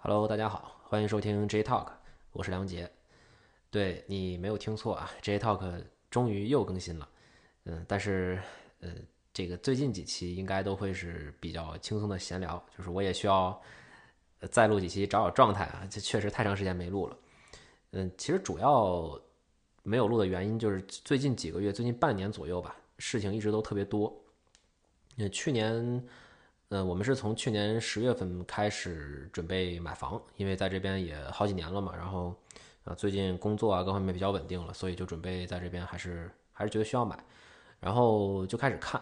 Hello，大家好，欢迎收听 J Talk，我是梁杰。对你没有听错啊，J Talk 终于又更新了。嗯，但是呃，这个最近几期应该都会是比较轻松的闲聊，就是我也需要再录几期找找状态啊，这确实太长时间没录了。嗯，其实主要没有录的原因就是最近几个月，最近半年左右吧，事情一直都特别多。嗯，去年。嗯，我们是从去年十月份开始准备买房，因为在这边也好几年了嘛，然后，啊，最近工作啊各方面比较稳定了，所以就准备在这边还是还是觉得需要买，然后就开始看。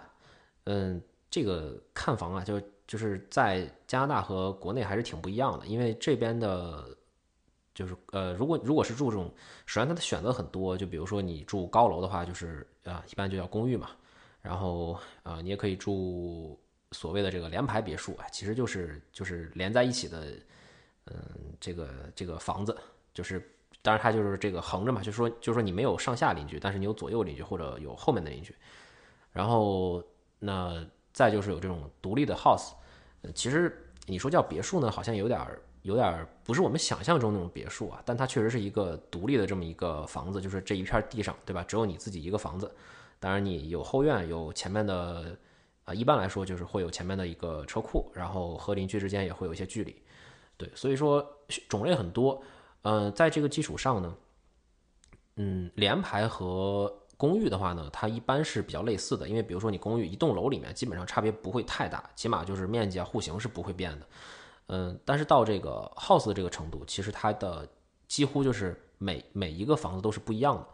嗯，这个看房啊，就就是在加拿大和国内还是挺不一样的，因为这边的，就是呃，如果如果是住这种，首先它的选择很多，就比如说你住高楼的话，就是啊，一般就叫公寓嘛，然后啊，你也可以住。所谓的这个联排别墅啊，其实就是就是连在一起的，嗯，这个这个房子，就是当然它就是这个横着嘛，就是说就是说你没有上下邻居，但是你有左右邻居或者有后面的邻居，然后那再就是有这种独立的 house，其实你说叫别墅呢，好像有点儿有点不是我们想象中那种别墅啊，但它确实是一个独立的这么一个房子，就是这一片地上，对吧？只有你自己一个房子，当然你有后院，有前面的。啊，一般来说就是会有前面的一个车库，然后和邻居之间也会有一些距离，对，所以说种类很多。嗯，在这个基础上呢，嗯，联排和公寓的话呢，它一般是比较类似的，因为比如说你公寓一栋楼里面基本上差别不会太大，起码就是面积啊、户型是不会变的。嗯，但是到这个 house 的这个程度，其实它的几乎就是每每一个房子都是不一样的，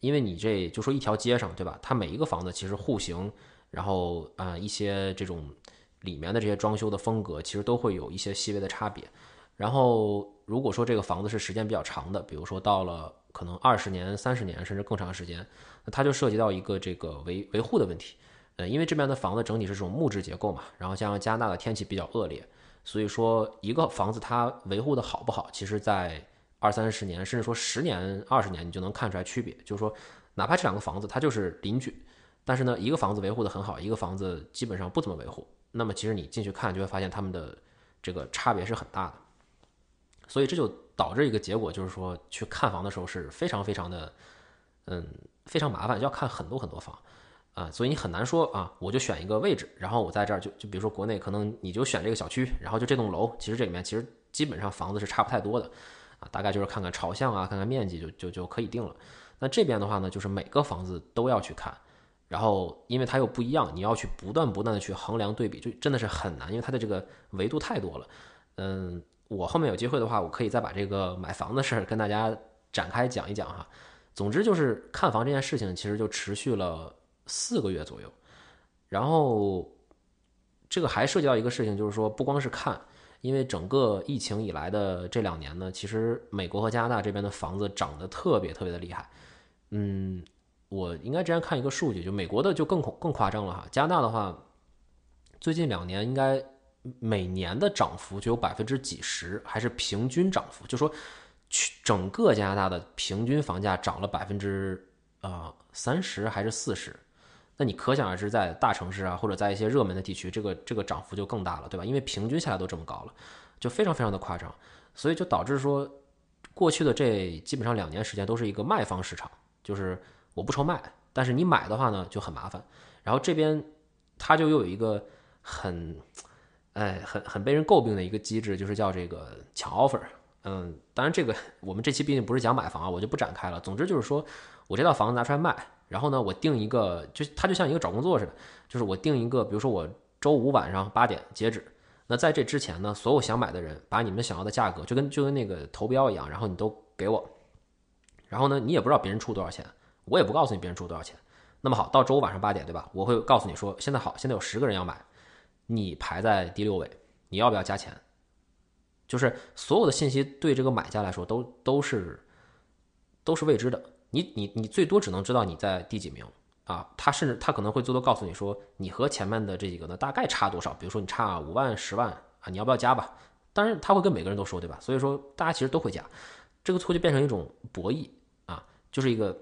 因为你这就说一条街上，对吧？它每一个房子其实户型。然后啊，一些这种里面的这些装修的风格，其实都会有一些细微的差别。然后，如果说这个房子是时间比较长的，比如说到了可能二十年、三十年甚至更长时间，那它就涉及到一个这个维维护的问题。呃，因为这边的房子整体是这种木质结构嘛，然后加上加拿大的天气比较恶劣，所以说一个房子它维护的好不好，其实在二三十年甚至说十年、二十年，你就能看出来区别。就是说，哪怕这两个房子它就是邻居。但是呢，一个房子维护的很好，一个房子基本上不怎么维护。那么其实你进去看就会发现他们的这个差别是很大的。所以这就导致一个结果，就是说去看房的时候是非常非常的，嗯，非常麻烦，要看很多很多房啊。所以你很难说啊，我就选一个位置，然后我在这儿就就比如说国内可能你就选这个小区，然后就这栋楼，其实这里面其实基本上房子是差不太多的啊，大概就是看看朝向啊，看看面积就就就可以定了。那这边的话呢，就是每个房子都要去看。然后，因为它又不一样，你要去不断不断的去衡量对比，就真的是很难，因为它的这个维度太多了。嗯，我后面有机会的话，我可以再把这个买房的事儿跟大家展开讲一讲哈。总之就是看房这件事情，其实就持续了四个月左右。然后，这个还涉及到一个事情，就是说不光是看，因为整个疫情以来的这两年呢，其实美国和加拿大这边的房子涨得特别特别的厉害。嗯。我应该之前看一个数据，就美国的就更更夸张了哈。加拿大的话，最近两年应该每年的涨幅就有百分之几十，还是平均涨幅，就说去整个加拿大的平均房价涨了百分之啊三十还是四十？那你可想而知，在大城市啊，或者在一些热门的地区，这个这个涨幅就更大了，对吧？因为平均下来都这么高了，就非常非常的夸张，所以就导致说，过去的这基本上两年时间都是一个卖方市场，就是。我不愁卖，但是你买的话呢就很麻烦。然后这边他就又有一个很，哎，很很被人诟病的一个机制，就是叫这个抢 offer。嗯，当然这个我们这期毕竟不是讲买房啊，我就不展开了。总之就是说我这套房子拿出来卖，然后呢我定一个，就它就像一个找工作似的，就是我定一个，比如说我周五晚上八点截止。那在这之前呢，所有想买的人把你们想要的价格就跟就跟那个投标一样，然后你都给我。然后呢，你也不知道别人出多少钱。我也不告诉你别人出多少钱，那么好，到周五晚上八点，对吧？我会告诉你说，现在好，现在有十个人要买，你排在第六位，你要不要加钱？就是所有的信息对这个买家来说都都是都是未知的，你你你最多只能知道你在第几名啊，他甚至他可能会最多告诉你说，你和前面的这几个呢大概差多少，比如说你差五万、十万啊，你要不要加吧？当然他会跟每个人都说，对吧？所以说大家其实都会加，这个错就变成一种博弈啊，就是一个。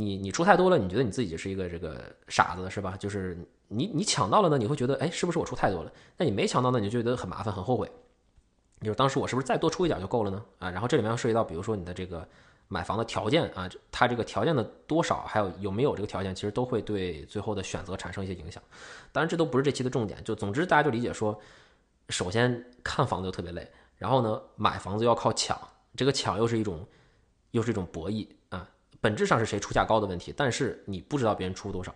你你出太多了，你觉得你自己是一个这个傻子是吧？就是你你抢到了呢，你会觉得哎，是不是我出太多了？那你没抢到呢，你就觉得很麻烦很后悔。就是当时我是不是再多出一点就够了呢？啊，然后这里面要涉及到，比如说你的这个买房的条件啊，它这个条件的多少，还有有没有这个条件，其实都会对最后的选择产生一些影响。当然，这都不是这期的重点。就总之，大家就理解说，首先看房子就特别累，然后呢，买房子要靠抢，这个抢又是一种又是一种博弈，本质上是谁出价高的问题。但是你不知道别人出多少。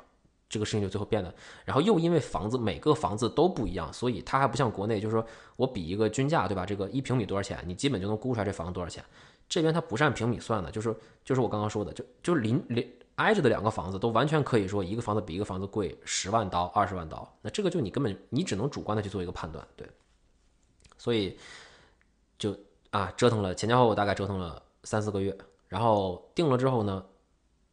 这个事情就最后变得，然后又因为房子每个房子都不一样，所以它还不像国内，就是说我比一个均价，对吧？这个一平米多少钱，你基本就能估出来这房子多少钱。这边它不是按平米算的，就是就是我刚刚说的，就就邻邻挨着的两个房子都完全可以说一个房子比一个房子贵十万刀、二十万刀，那这个就你根本你只能主观的去做一个判断，对。所以就啊折腾了前前后后大概折腾了三四个月，然后定了之后呢，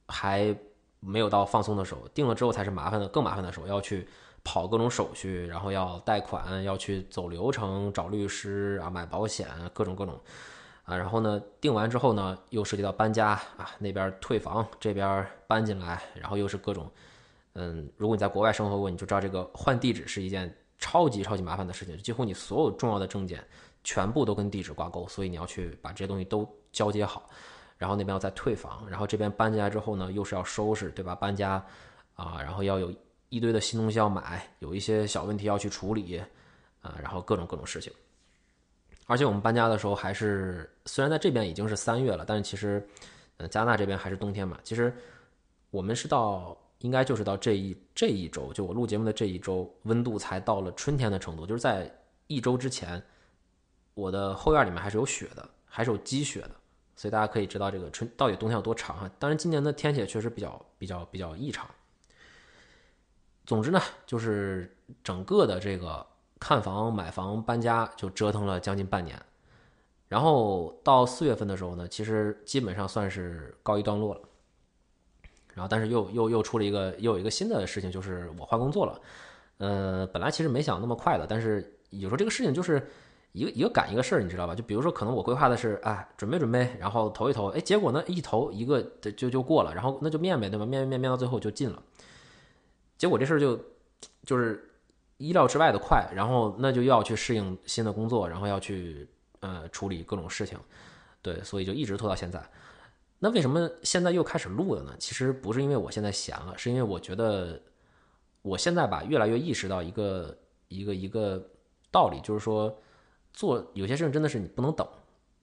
还。没有到放松的时候，定了之后才是麻烦的，更麻烦的时候，要去跑各种手续，然后要贷款，要去走流程，找律师啊，买保险，各种各种啊。然后呢，定完之后呢，又涉及到搬家啊，那边退房，这边搬进来，然后又是各种，嗯，如果你在国外生活过，你就知道这个换地址是一件超级超级麻烦的事情，几乎你所有重要的证件全部都跟地址挂钩，所以你要去把这些东西都交接好。然后那边要再退房，然后这边搬进来之后呢，又是要收拾，对吧？搬家啊，然后要有一堆的新东西要买，有一些小问题要去处理啊，然后各种各种事情。而且我们搬家的时候还是，虽然在这边已经是三月了，但是其实，呃，加拿大这边还是冬天嘛。其实我们是到应该就是到这一这一周，就我录节目的这一周，温度才到了春天的程度。就是在一周之前，我的后院里面还是有雪的，还是有积雪的。所以大家可以知道这个春到底冬天有多长啊？当然今年的天气也确实比较比较比较异常。总之呢，就是整个的这个看房、买房、搬家就折腾了将近半年，然后到四月份的时候呢，其实基本上算是告一段落了。然后但是又又又出了一个又有一个新的事情，就是我换工作了。呃，本来其实没想那么快的，但是有时候这个事情就是。一个一个赶一个事儿，你知道吧？就比如说，可能我规划的是，啊，准备准备，然后投一投，哎，结果呢，一投一个就就过了，然后那就面呗，对吧？面面面到最后就进了。结果这事儿就就是意料之外的快，然后那就要去适应新的工作，然后要去呃处理各种事情，对，所以就一直拖到现在。那为什么现在又开始录了呢？其实不是因为我现在闲了，是因为我觉得我现在吧，越来越意识到一个一个一个道理，就是说。做有些事情真的是你不能等，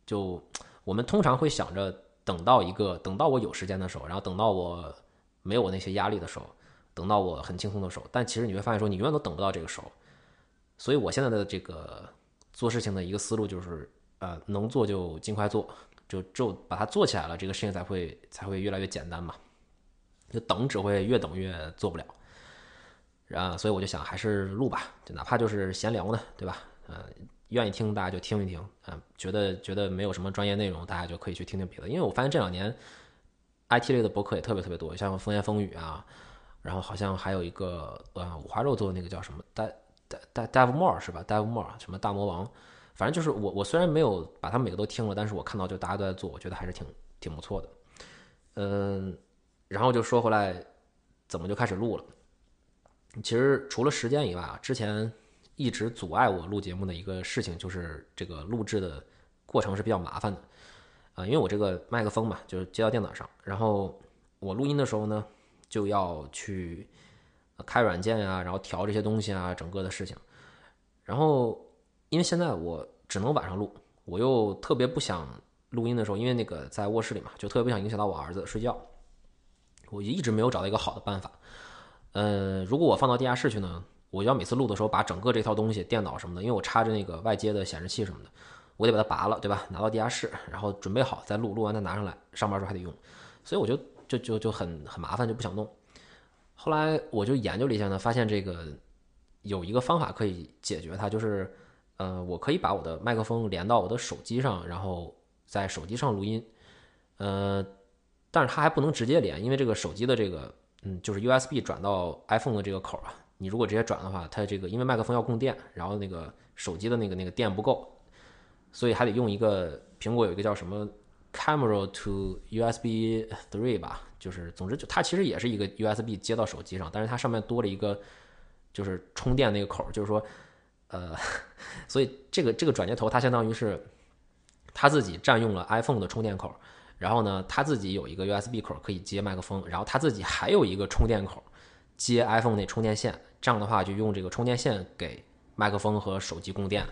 就我们通常会想着等到一个等到我有时间的时候，然后等到我没有我那些压力的时候，等到我很轻松的时候。但其实你会发现说你永远都等不到这个时候。所以我现在的这个做事情的一个思路就是，呃，能做就尽快做，就就把它做起来了，这个事情才会才会越来越简单嘛。就等只会越等越做不了。啊，所以我就想还是录吧，就哪怕就是闲聊呢，对吧？嗯。愿意听大家就听一听啊，觉得觉得没有什么专业内容，大家就可以去听听别的。因为我发现这两年，IT 类的博客也特别特别多，像风言风语啊，然后好像还有一个呃五花肉做的那个叫什么 Dev Dev Dev More 是吧？Dev More 什么大魔王，反正就是我我虽然没有把他每个都听了，但是我看到就大家都在做，我觉得还是挺挺不错的。嗯，然后就说回来，怎么就开始录了？其实除了时间以外啊，之前。一直阻碍我录节目的一个事情，就是这个录制的过程是比较麻烦的，啊，因为我这个麦克风嘛，就是接到电脑上，然后我录音的时候呢，就要去开软件啊，然后调这些东西啊，整个的事情。然后因为现在我只能晚上录，我又特别不想录音的时候，因为那个在卧室里嘛，就特别不想影响到我儿子睡觉，我就一直没有找到一个好的办法。呃，如果我放到地下室去呢？我要每次录的时候，把整个这套东西、电脑什么的，因为我插着那个外接的显示器什么的，我得把它拔了，对吧？拿到地下室，然后准备好再录，录完再拿上来，上班时候还得用，所以我就就就就很很麻烦，就不想弄。后来我就研究了一下呢，发现这个有一个方法可以解决它，就是呃，我可以把我的麦克风连到我的手机上，然后在手机上录音，呃，但是它还不能直接连，因为这个手机的这个嗯，就是 USB 转到 iPhone 的这个口啊。你如果直接转的话，它这个因为麦克风要供电，然后那个手机的那个那个电不够，所以还得用一个苹果有一个叫什么 Camera to USB Three 吧，就是总之就它其实也是一个 USB 接到手机上，但是它上面多了一个就是充电那个口，就是说，呃，所以这个这个转接头它相当于是它自己占用了 iPhone 的充电口，然后呢，它自己有一个 USB 口可以接麦克风，然后它自己还有一个充电口接 iPhone 那充电线，这样的话就用这个充电线给麦克风和手机供电，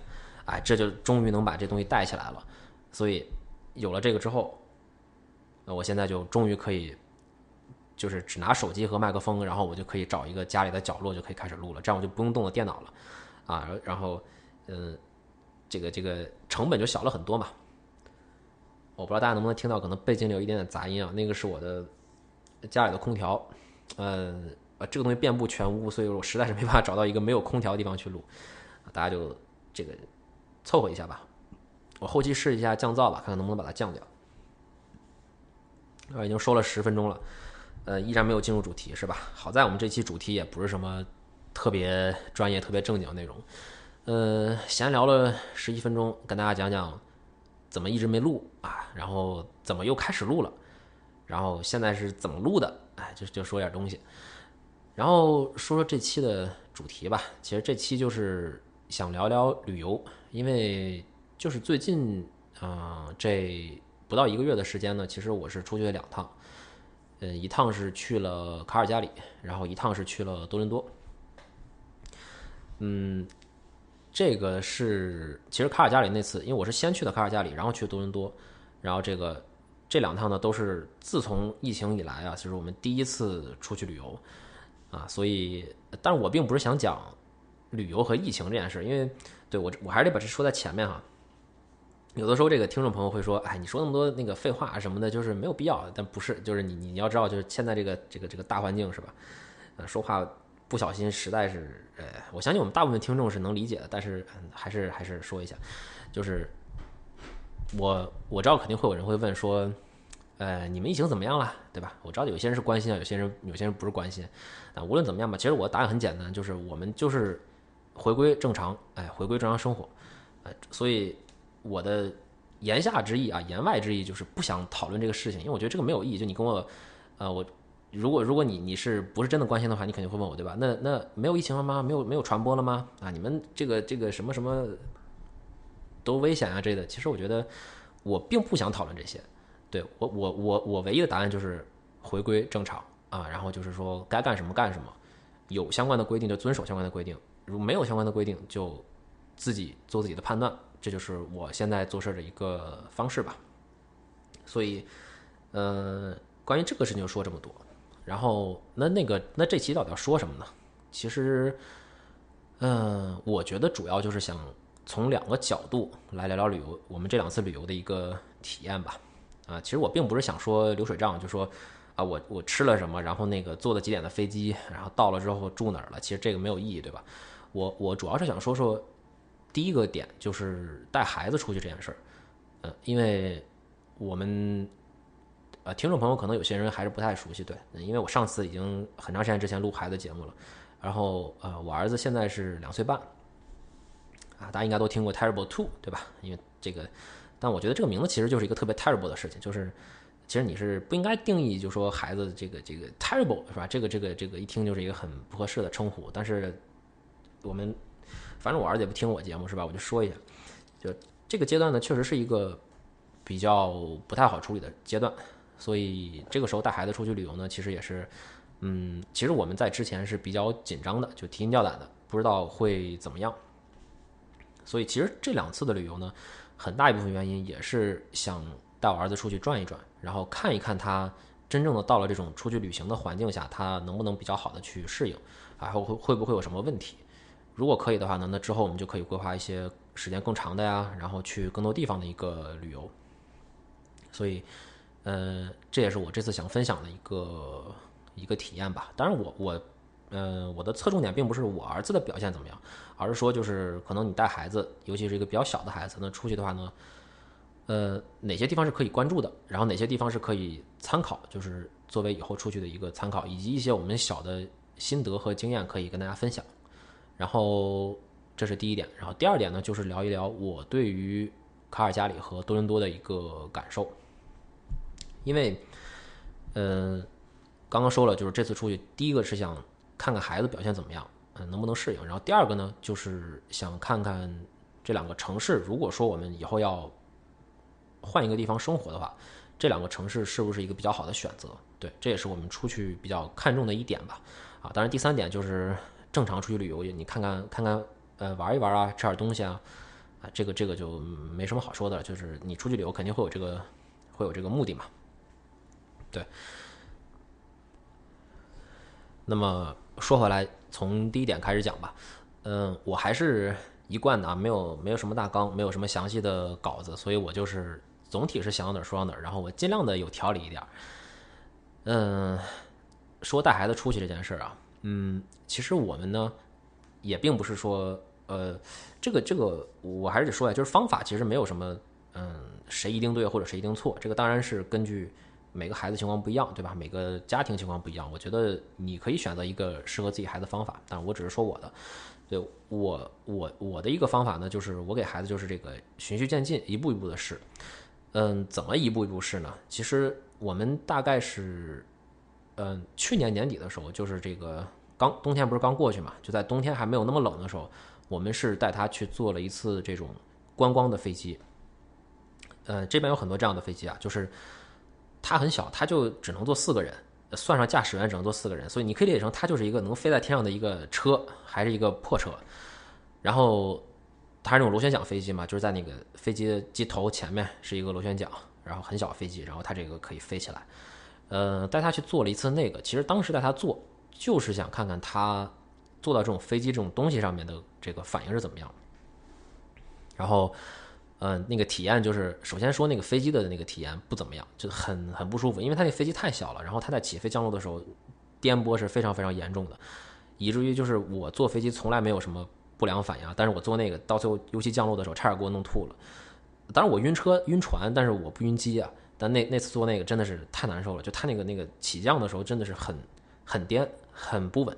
哎，这就终于能把这东西带起来了。所以有了这个之后，那我现在就终于可以。就是只拿手机和麦克风，然后我就可以找一个家里的角落就可以开始录了，这样我就不用动我电脑了，啊，然后，嗯，这个这个成本就小了很多嘛。我不知道大家能不能听到，可能背景里有一点点杂音啊，那个是我的家里的空调，嗯这个东西遍布全屋，所以我实在是没办法找到一个没有空调的地方去录，大家就这个凑合一下吧。我后期试一下降噪吧，看看能不能把它降掉。啊，已经说了十分钟了。呃，依然没有进入主题是吧？好在我们这期主题也不是什么特别专业、特别正经内容。呃，闲聊了十一分钟，跟大家讲讲怎么一直没录啊，然后怎么又开始录了，然后现在是怎么录的，哎，就就说点东西。然后说说这期的主题吧。其实这期就是想聊聊旅游，因为就是最近啊，这不到一个月的时间呢，其实我是出去了两趟。嗯，一趟是去了卡尔加里，然后一趟是去了多伦多。嗯，这个是其实卡尔加里那次，因为我是先去的卡尔加里，然后去多伦多，然后这个这两趟呢都是自从疫情以来啊，其实我们第一次出去旅游啊，所以，但是我并不是想讲旅游和疫情这件事，因为对我我还是得把这说在前面哈。有的时候，这个听众朋友会说：“哎，你说那么多那个废话什么的，就是没有必要。”但不是，就是你你要知道，就是现在这个这个这个大环境是吧？呃，说话不小心，实在是呃，我相信我们大部分听众是能理解的。但是还是还是说一下，就是我我知道肯定会有人会问说：“呃，你们疫情怎么样了？对吧？”我知道有些人是关心啊，有些人有些人不是关心啊。无论怎么样吧，其实我的答案很简单，就是我们就是回归正常，哎，回归正常生活，呃，所以。我的言下之意啊，言外之意就是不想讨论这个事情，因为我觉得这个没有意义。就你跟我，呃，我如果如果你你是不是真的关心的话，你肯定会问我，对吧？那那没有疫情了吗？没有没有传播了吗？啊，你们这个这个什么什么都危险啊，这的。其实我觉得我并不想讨论这些。对我我我我唯一的答案就是回归正常啊，然后就是说该干什么干什么，有相关的规定就遵守相关的规定，如没有相关的规定就自己做自己的判断。这就是我现在做事的一个方式吧，所以，呃，关于这个事情就说这么多。然后，那那个，那这期到底要说什么呢？其实，嗯，我觉得主要就是想从两个角度来聊聊旅游，我们这两次旅游的一个体验吧。啊，其实我并不是想说流水账，就说啊，我我吃了什么，然后那个坐了几点的飞机，然后到了之后住哪儿了，其实这个没有意义，对吧？我我主要是想说说。第一个点就是带孩子出去这件事儿，呃，因为我们呃听众朋友可能有些人还是不太熟悉，对，因为我上次已经很长时间之前录孩子节目了，然后呃我儿子现在是两岁半，啊，大家应该都听过 Terrible Two 对吧？因为这个，但我觉得这个名字其实就是一个特别 terrible 的事情，就是其实你是不应该定义就说孩子这个这个 terrible 是吧？这个这个这个一听就是一个很不合适的称呼，但是我们。反正我儿子也不听我节目是吧？我就说一下，就这个阶段呢，确实是一个比较不太好处理的阶段，所以这个时候带孩子出去旅游呢，其实也是，嗯，其实我们在之前是比较紧张的，就提心吊胆的，不知道会怎么样。所以其实这两次的旅游呢，很大一部分原因也是想带我儿子出去转一转，然后看一看他真正的到了这种出去旅行的环境下，他能不能比较好的去适应，然后会会不会有什么问题。如果可以的话呢，那之后我们就可以规划一些时间更长的呀，然后去更多地方的一个旅游。所以，呃，这也是我这次想分享的一个一个体验吧。当然，我我，呃，我的侧重点并不是我儿子的表现怎么样，而是说就是可能你带孩子，尤其是一个比较小的孩子，那出去的话呢，呃，哪些地方是可以关注的，然后哪些地方是可以参考，就是作为以后出去的一个参考，以及一些我们小的心得和经验可以跟大家分享。然后这是第一点，然后第二点呢，就是聊一聊我对于卡尔加里和多伦多的一个感受。因为，嗯，刚刚说了，就是这次出去，第一个是想看看孩子表现怎么样，嗯，能不能适应。然后第二个呢，就是想看看这两个城市，如果说我们以后要换一个地方生活的话，这两个城市是不是一个比较好的选择？对，这也是我们出去比较看重的一点吧。啊，当然第三点就是正常出去旅游，你看看看看，呃，玩一玩啊，吃点东西啊，啊，这个这个就没什么好说的，就是你出去旅游肯定会有这个会有这个目的嘛。对。那么说回来，从第一点开始讲吧。嗯，我还是一贯的啊，没有没有什么大纲，没有什么详细的稿子，所以我就是总体是想到哪儿说到哪儿，然后我尽量的有条理一点。嗯，说带孩子出去这件事儿啊，嗯，其实我们呢也并不是说，呃，这个这个我还是得说呀，就是方法其实没有什么，嗯，谁一定对或者谁一定错，这个当然是根据。每个孩子情况不一样，对吧？每个家庭情况不一样，我觉得你可以选择一个适合自己孩子方法。但我只是说我的，对我我我的一个方法呢，就是我给孩子就是这个循序渐进，一步一步的试。嗯，怎么一步一步试呢？其实我们大概是，嗯，去年年底的时候，就是这个刚冬天不是刚过去嘛，就在冬天还没有那么冷的时候，我们是带他去做了一次这种观光的飞机。呃，这边有很多这样的飞机啊，就是。它很小，它就只能坐四个人，算上驾驶员只能坐四个人，所以你可以理解成它就是一个能飞在天上的一个车，还是一个破车。然后它是那种螺旋桨飞机嘛，就是在那个飞机的机头前面是一个螺旋桨，然后很小飞机，然后它这个可以飞起来。呃，带他去做了一次那个，其实当时带他做就是想看看他坐到这种飞机这种东西上面的这个反应是怎么样。然后。嗯，那个体验就是，首先说那个飞机的那个体验不怎么样，就很很不舒服，因为它那飞机太小了，然后它在起飞降落的时候，颠簸是非常非常严重的，以至于就是我坐飞机从来没有什么不良反应，但是我坐那个到最后尤其降落的时候，差点给我弄吐了。当然我晕车晕船，但是我不晕机啊。但那那次坐那个真的是太难受了，就它那个那个起降的时候真的是很很颠，很不稳。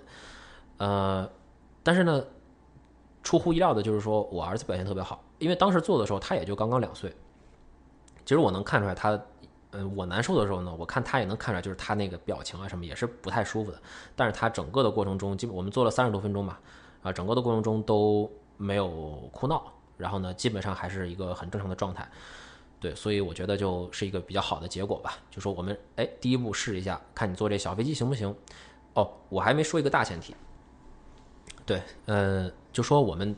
呃，但是呢，出乎意料的就是说我儿子表现特别好。因为当时做的时候，他也就刚刚两岁。其实我能看出来，他，嗯，我难受的时候呢，我看他也能看出来，就是他那个表情啊什么也是不太舒服的。但是他整个的过程中，基本我们做了三十多分钟吧，啊，整个的过程中都没有哭闹，然后呢，基本上还是一个很正常的状态。对，所以我觉得就是一个比较好的结果吧。就说我们，哎，第一步试一下，看你坐这小飞机行不行？哦，我还没说一个大前提。对，呃，就说我们。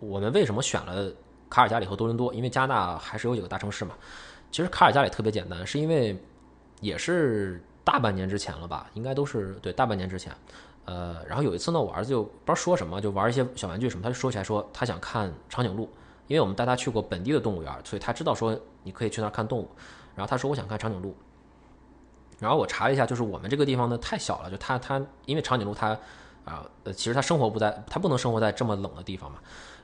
我们为什么选了卡尔加里和多伦多？因为加拿大还是有几个大城市嘛。其实卡尔加里特别简单，是因为也是大半年之前了吧，应该都是对大半年之前。呃，然后有一次呢，我儿子就不知道说什么，就玩一些小玩具什么，他就说起来说他想看长颈鹿，因为我们带他去过本地的动物园，所以他知道说你可以去那儿看动物。然后他说我想看长颈鹿。然后我查了一下，就是我们这个地方呢太小了，就他他因为长颈鹿它啊呃其实它生活不在，它不能生活在这么冷的地方嘛。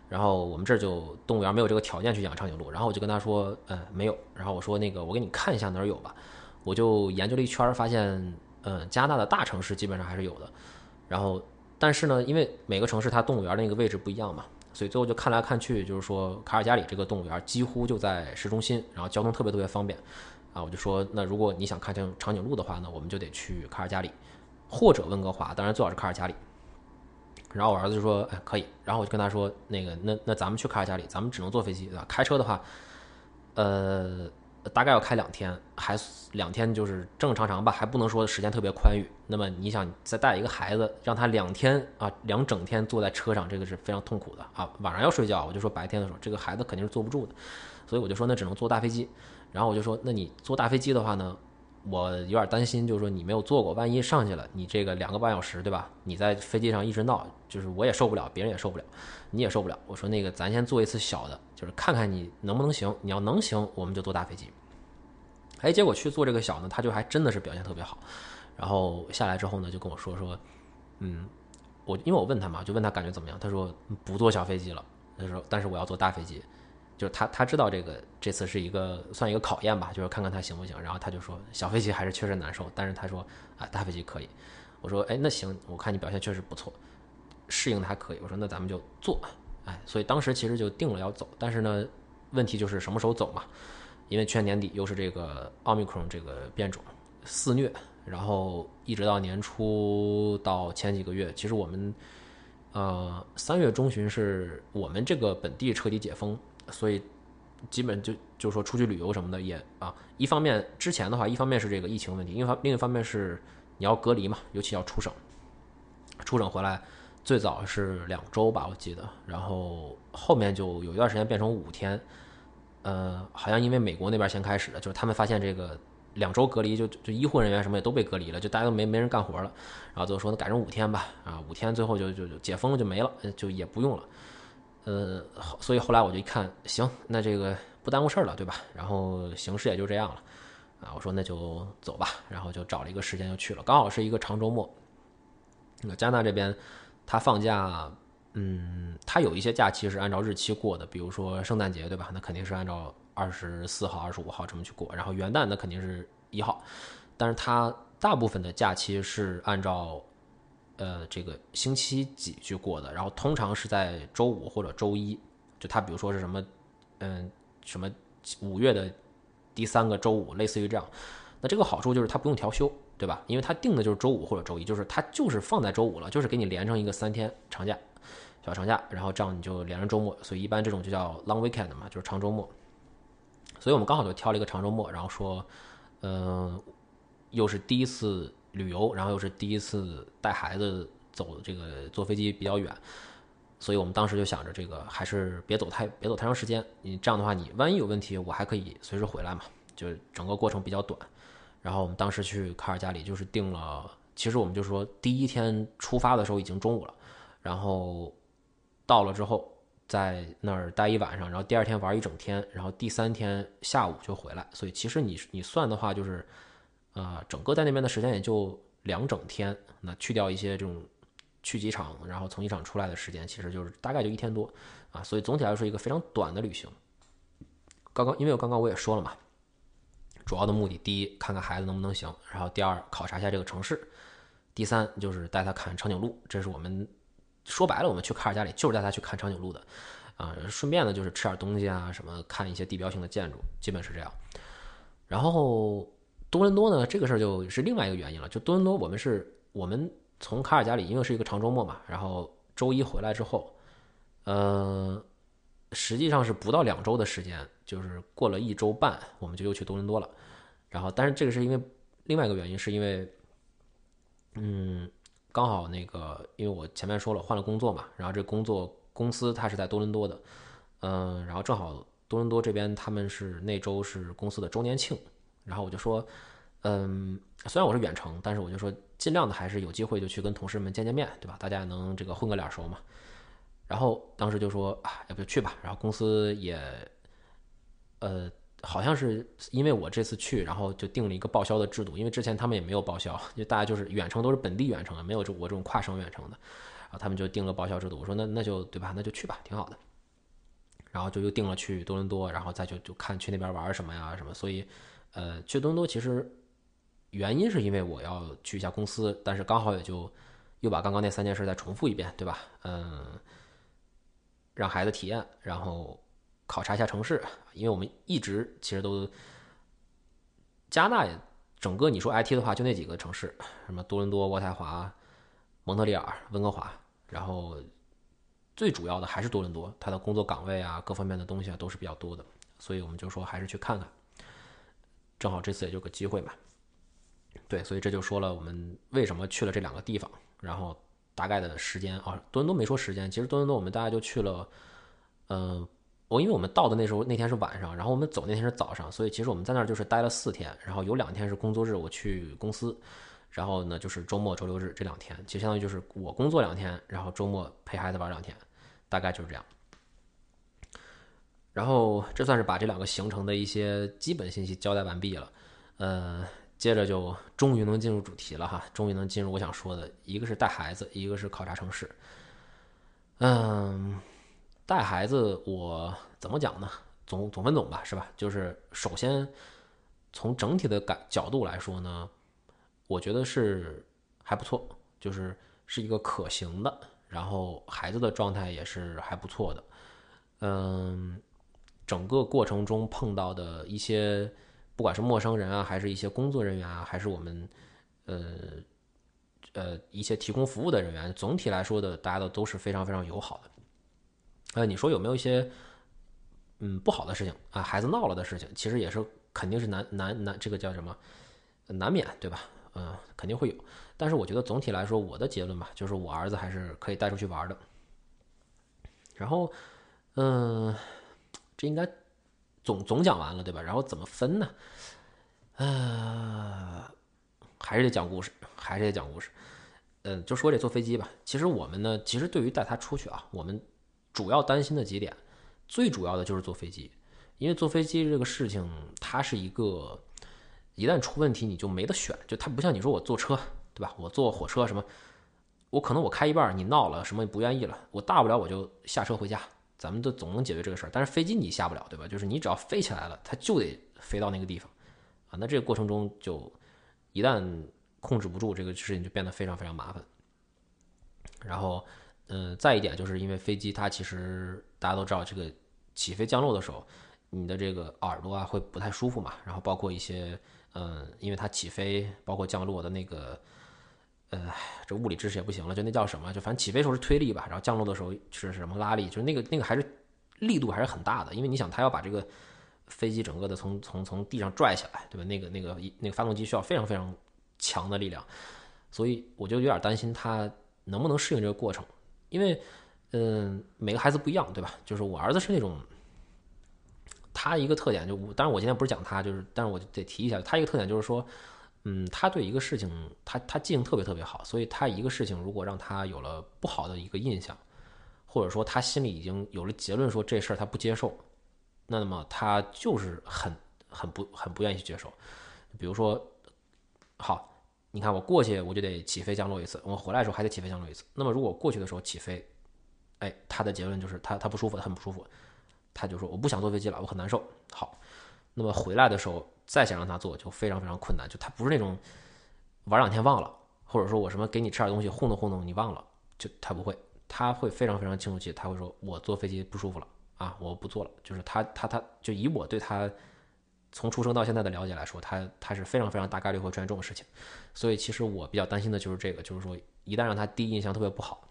然后我们这儿就动物园没有这个条件去养长颈鹿，然后我就跟他说，嗯，没有。然后我说那个我给你看一下哪儿有吧。我就研究了一圈，发现，嗯，加拿大的大城市基本上还是有的。然后，但是呢，因为每个城市它动物园的那个位置不一样嘛，所以最后就看来看去，就是说卡尔加里这个动物园几乎就在市中心，然后交通特别特别方便。啊，我就说那如果你想看见长颈鹿的话呢，我们就得去卡尔加里，或者温哥华，当然最好是卡尔加里。然后我儿子就说：“哎，可以。”然后我就跟他说：“那个，那那咱们去卡尔加里，咱们只能坐飞机，对吧？开车的话，呃，大概要开两天，还两天就是正常常吧，还不能说时间特别宽裕。那么你想再带一个孩子，让他两天啊，两整天坐在车上，这个是非常痛苦的啊。晚上要睡觉，我就说白天的时候，这个孩子肯定是坐不住的，所以我就说那只能坐大飞机。然后我就说，那你坐大飞机的话呢？”我有点担心，就是说你没有坐过，万一上去了，你这个两个半小时，对吧？你在飞机上一直闹，就是我也受不了，别人也受不了，你也受不了。我说那个，咱先坐一次小的，就是看看你能不能行。你要能行，我们就坐大飞机。哎，结果去做这个小呢，他就还真的是表现特别好。然后下来之后呢，就跟我说说，嗯，我因为我问他嘛，就问他感觉怎么样，他说不坐小飞机了，他说但是我要坐大飞机。就是他，他知道这个这次是一个算一个考验吧，就是看看他行不行。然后他就说小飞机还是确实难受，但是他说啊大飞机可以。我说哎那行，我看你表现确实不错，适应的还可以。我说那咱们就做，哎，所以当时其实就定了要走，但是呢问题就是什么时候走嘛？因为去年年底又是这个奥密克戎这个变种肆虐，然后一直到年初到前几个月，其实我们呃，三月中旬是我们这个本地彻底解封，所以基本就就说出去旅游什么的也啊，一方面之前的话，一方面是这个疫情问题，另一方另一方面是你要隔离嘛，尤其要出省，出省回来最早是两周吧，我记得，然后后面就有一段时间变成五天，呃，好像因为美国那边先开始的，就是他们发现这个。两周隔离就就医护人员什么也都被隔离了，就大家都没没人干活了，然后最后说那改成五天吧，啊五天最后就就就解封了就没了，就也不用了，呃，所以后来我就一看，行，那这个不耽误事儿了，对吧？然后形势也就这样了，啊，我说那就走吧，然后就找了一个时间就去了，刚好是一个长周末。那加拿大这边他放假，嗯，他有一些假期是按照日期过的，比如说圣诞节，对吧？那肯定是按照。二十四号、二十五号这么去过，然后元旦那肯定是一号，但是它大部分的假期是按照呃这个星期几去过的，然后通常是在周五或者周一，就它比如说是什么嗯什么五月的第三个周五，类似于这样。那这个好处就是它不用调休，对吧？因为它定的就是周五或者周一，就是它就是放在周五了，就是给你连成一个三天长假，小长假，然后这样你就连着周末，所以一般这种就叫 long weekend 嘛，就是长周末。所以我们刚好就挑了一个长周末，然后说，嗯，又是第一次旅游，然后又是第一次带孩子走这个坐飞机比较远，所以我们当时就想着这个还是别走太别走太长时间，你这样的话你万一有问题，我还可以随时回来嘛，就整个过程比较短。然后我们当时去卡尔加里就是定了，其实我们就说第一天出发的时候已经中午了，然后到了之后。在那儿待一晚上，然后第二天玩一整天，然后第三天下午就回来。所以其实你你算的话，就是，呃，整个在那边的时间也就两整天。那去掉一些这种去机场，然后从机场出来的时间，其实就是大概就一天多啊。所以总体来说一个非常短的旅行。刚刚因为我刚刚我也说了嘛，主要的目的，第一看看孩子能不能行，然后第二考察一下这个城市，第三就是带他看长颈鹿，这是我们。说白了，我们去卡尔加里就是带他去看长颈鹿的，啊，顺便呢就是吃点东西啊，什么看一些地标性的建筑，基本是这样。然后多伦多呢，这个事儿就是另外一个原因了。就多伦多，我们是我们从卡尔加里，因为是一个长周末嘛，然后周一回来之后，呃，实际上是不到两周的时间，就是过了一周半，我们就又去多伦多了。然后，但是这个是因为另外一个原因，是因为，嗯。刚好那个，因为我前面说了换了工作嘛，然后这工作公司它是在多伦多的，嗯，然后正好多伦多这边他们是那周是公司的周年庆，然后我就说，嗯，虽然我是远程，但是我就说尽量的还是有机会就去跟同事们见见面，对吧？大家能这个混个脸熟嘛。然后当时就说啊，要不就去吧。然后公司也，呃。好像是因为我这次去，然后就定了一个报销的制度，因为之前他们也没有报销，就大家就是远程都是本地远程的，没有这我这种跨省远程的，然后他们就定了报销制度。我说那那就对吧，那就去吧，挺好的。然后就又定了去多伦多，然后再就就看去那边玩什么呀什么。所以，呃，去多伦多其实原因是因为我要去一下公司，但是刚好也就又把刚刚那三件事再重复一遍，对吧？嗯，让孩子体验，然后。考察一下城市，因为我们一直其实都加拿大整个你说 IT 的话，就那几个城市，什么多伦多、渥太华、蒙特利尔、温哥华，然后最主要的还是多伦多，它的工作岗位啊，各方面的东西啊都是比较多的，所以我们就说还是去看看，正好这次也就个机会嘛。对，所以这就说了我们为什么去了这两个地方，然后大概的时间啊，多伦多没说时间，其实多伦多我们大概就去了，嗯。我因为我们到的那时候那天是晚上，然后我们走那天是早上，所以其实我们在那儿就是待了四天，然后有两天是工作日，我去公司，然后呢就是周末周六日这两天，其实相当于就是我工作两天，然后周末陪孩子玩两天，大概就是这样。然后这算是把这两个行程的一些基本信息交代完毕了，呃，接着就终于能进入主题了哈，终于能进入我想说的，一个是带孩子，一个是考察城市，嗯。带孩子，我怎么讲呢？总总分总吧，是吧？就是首先从整体的感角度来说呢，我觉得是还不错，就是是一个可行的。然后孩子的状态也是还不错的。嗯，整个过程中碰到的一些，不管是陌生人啊，还是一些工作人员啊，还是我们呃呃一些提供服务的人员，总体来说的大家都都是非常非常友好的。呃，你说有没有一些嗯不好的事情啊？孩子闹了的事情，其实也是肯定是难难难，这个叫什么难免对吧？嗯，肯定会有。但是我觉得总体来说，我的结论吧，就是我儿子还是可以带出去玩的。然后，嗯，这应该总总讲完了对吧？然后怎么分呢？呃，还是得讲故事，还是得讲故事。嗯，就说这坐飞机吧。其实我们呢，其实对于带他出去啊，我们主要担心的几点，最主要的就是坐飞机，因为坐飞机这个事情，它是一个一旦出问题你就没得选，就它不像你说我坐车，对吧？我坐火车什么，我可能我开一半你闹了什么不愿意了，我大不了我就下车回家，咱们都总能解决这个事儿。但是飞机你下不了，对吧？就是你只要飞起来了，它就得飞到那个地方。啊，那这个过程中就一旦控制不住，这个事情就变得非常非常麻烦。然后，嗯，再一点就是因为飞机它其实大家都知道，这个起飞降落的时候，你的这个耳朵啊会不太舒服嘛。然后包括一些，嗯，因为它起飞包括降落的那个，呃，这物理知识也不行了，就那叫什么？就反正起飞时候是推力吧，然后降落的时候是什么拉力？就是那个那个还是力度还是很大的，因为你想它要把这个。飞机整个的从从从地上拽起来，对吧？那个那个那个发动机需要非常非常强的力量，所以我就有点担心它能不能适应这个过程。因为，嗯，每个孩子不一样，对吧？就是我儿子是那种，他一个特点就，当然我今天不是讲他，就是，但是我就得提一下，他一个特点就是说，嗯，他对一个事情，他他记性特别特别好，所以他一个事情如果让他有了不好的一个印象，或者说他心里已经有了结论，说这事儿他不接受。那么他就是很很不很不愿意去接受，比如说，好，你看我过去我就得起飞降落一次，我回来的时候还得起飞降落一次。那么如果过去的时候起飞，哎，他的结论就是他他不舒服，他很不舒服，他就说我不想坐飞机了，我很难受。好，那么回来的时候再想让他坐就非常非常困难，就他不是那种玩两天忘了，或者说我什么给你吃点东西糊弄糊弄你忘了，就他不会，他会非常非常清楚记，他会说我坐飞机不舒服了。啊，我不坐了。就是他，他，他就以我对他从出生到现在的了解来说，他他是非常非常大概率会出现这种事情。所以其实我比较担心的就是这个，就是说一旦让他第一印象特别不好，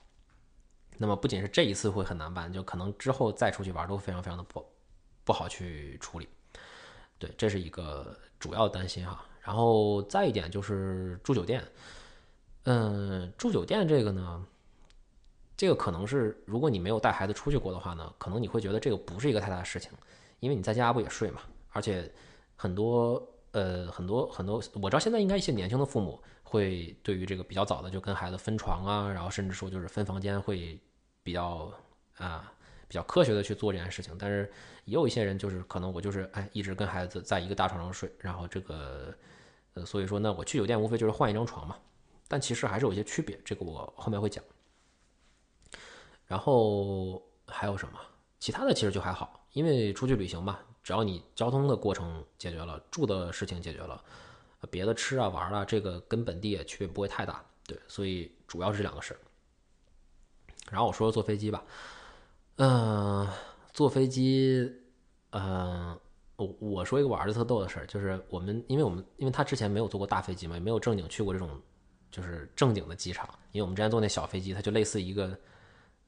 那么不仅是这一次会很难办，就可能之后再出去玩都非常非常的不不好去处理。对，这是一个主要担心哈。然后再一点就是住酒店，嗯，住酒店这个呢。这个可能是，如果你没有带孩子出去过的话呢，可能你会觉得这个不是一个太大的事情，因为你在家不也睡嘛。而且很多呃很多很多，我知道现在应该一些年轻的父母会对于这个比较早的就跟孩子分床啊，然后甚至说就是分房间会比较啊比较科学的去做这件事情。但是也有一些人就是可能我就是哎一直跟孩子在一个大床上睡，然后这个呃所以说呢我去酒店无非就是换一张床嘛，但其实还是有一些区别，这个我后面会讲。然后还有什么？其他的其实就还好，因为出去旅行嘛，只要你交通的过程解决了，住的事情解决了，别的吃啊玩啊，这个跟本地也区别不会太大。对，所以主要是这两个事儿。然后我说说坐飞机吧，嗯，坐飞机，嗯，我我说一个我儿子特逗的事儿，就是我们因为我们因为他之前没有坐过大飞机嘛，也没有正经去过这种就是正经的机场，因为我们之前坐那小飞机，它就类似一个。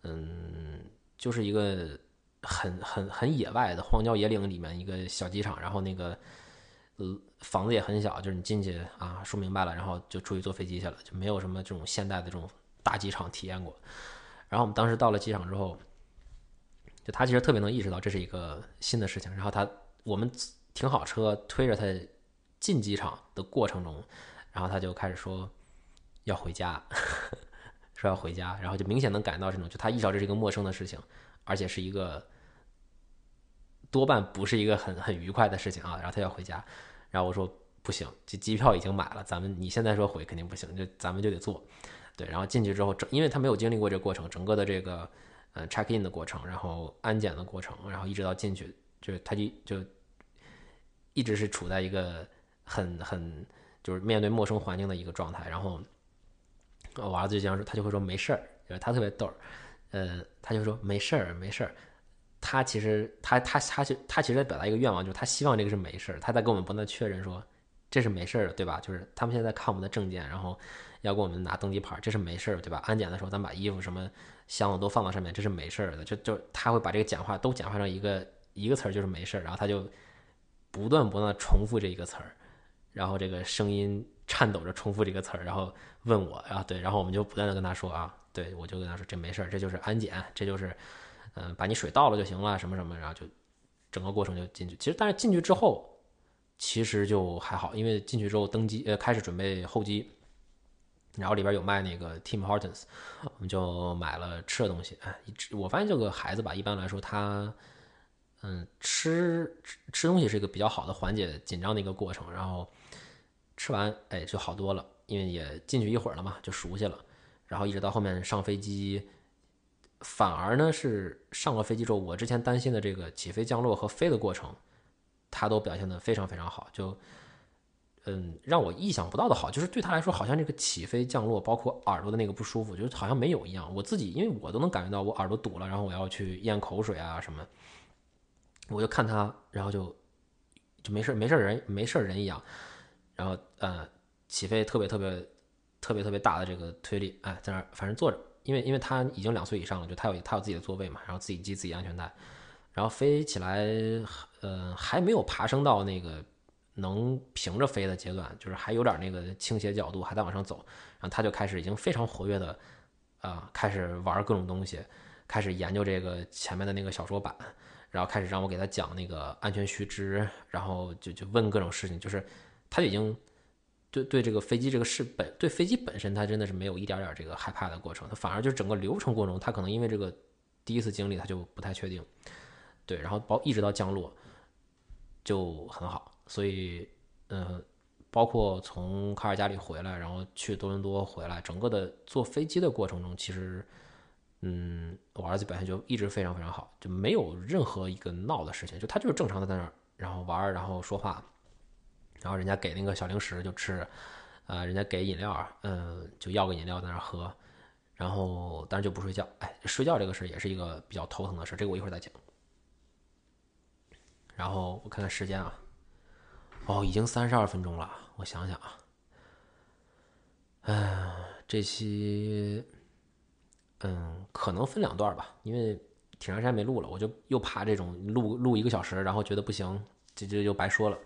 嗯，就是一个很很很野外的荒郊野岭里面一个小机场，然后那个呃房子也很小，就是你进去啊说明白了，然后就出去坐飞机去了，就没有什么这种现代的这种大机场体验过。然后我们当时到了机场之后，就他其实特别能意识到这是一个新的事情，然后他我们停好车推着他进机场的过程中，然后他就开始说要回家。说要回家，然后就明显能感到这种，就他意识到这是一个陌生的事情，而且是一个多半不是一个很很愉快的事情啊。然后他要回家，然后我说不行，这机票已经买了，咱们你现在说回肯定不行，就咱们就得坐。对，然后进去之后，整因为他没有经历过这个过程，整个的这个呃 check in 的过程，然后安检的过程，然后一直到进去，就他就就一直是处在一个很很就是面对陌生环境的一个状态，然后。我儿子就这样说，他就会说没事儿，他特别逗，呃，他就说没事儿，没事儿。他其实他他他其他其实在表达一个愿望，就是他希望这个是没事儿。他在跟我们不断确认说这是没事儿的，对吧？就是他们现在看我们的证件，然后要给我们拿登机牌，这是没事儿，对吧？安检的时候，咱把衣服什么箱子都放到上面，这是没事儿的。就就他会把这个简化都简化成一个一个词儿，就是没事儿，然后他就不断不断的重复这一个词儿，然后这个声音颤抖着重复这个词儿，然后问我啊，对，然后我们就不断的跟他说啊，对我就跟他说这没事儿，这就是安检，这就是嗯，把你水倒了就行了，什么什么，然后就整个过程就进去。其实但是进去之后。其实就还好，因为进去之后登机，呃，开始准备候机，然后里边有卖那个 Tim Hortons，我们就买了吃的东西。哎，我发现这个孩子吧，一般来说他，嗯，吃吃东西是一个比较好的缓解紧张的一个过程。然后吃完，哎，就好多了，因为也进去一会儿了嘛，就熟悉了。然后一直到后面上飞机，反而呢是上了飞机之后，我之前担心的这个起飞、降落和飞的过程。他都表现得非常非常好，就，嗯，让我意想不到的好，就是对他来说，好像这个起飞降落，包括耳朵的那个不舒服，就是好像没有一样。我自己，因为我都能感觉到我耳朵堵了，然后我要去咽口水啊什么，我就看他，然后就就没事没事人没事人一样，然后呃，起飞特别特别特别特别大的这个推力，哎，在那儿反正坐着，因为因为他已经两岁以上了，就他有他有自己的座位嘛，然后自己系自己安全带。然后飞起来，呃，还没有爬升到那个能平着飞的阶段，就是还有点那个倾斜角度，还在往上走。然后他就开始已经非常活跃的，啊，开始玩各种东西，开始研究这个前面的那个小说板，然后开始让我给他讲那个安全须知，然后就就问各种事情，就是他已经对对这个飞机这个事本对飞机本身，他真的是没有一点点这个害怕的过程，他反而就整个流程过程中，他可能因为这个第一次经历，他就不太确定。对，然后包一直到降落就很好，所以嗯，包括从卡尔加里回来，然后去多伦多回来，整个的坐飞机的过程中，其实嗯，我儿子表现就一直非常非常好，就没有任何一个闹的事情，就他就是正常的在那儿，然后玩，然后说话，然后人家给那个小零食就吃，啊，人家给饮料啊，嗯，就要个饮料在那喝，然后但是就不睡觉，哎，睡觉这个事也是一个比较头疼的事，这个我一会儿再讲。然后我看看时间啊，哦，已经三十二分钟了。我想想啊，哎，这期嗯，可能分两段吧，因为挺长时间没录了，我就又怕这种录录一个小时，然后觉得不行，这这就白说了。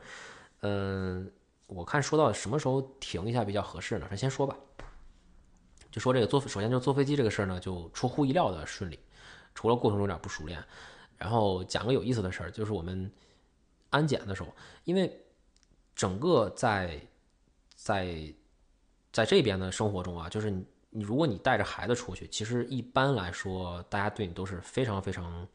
嗯，我看说到什么时候停一下比较合适呢？咱先说吧，就说这个坐，首先就坐飞机这个事儿呢，就出乎意料的顺利，除了过程中有点不熟练。然后讲个有意思的事儿，就是我们。安检的时候，因为整个在在在这边的生活中啊，就是你你如果你带着孩子出去，其实一般来说，大家对你都是非常非常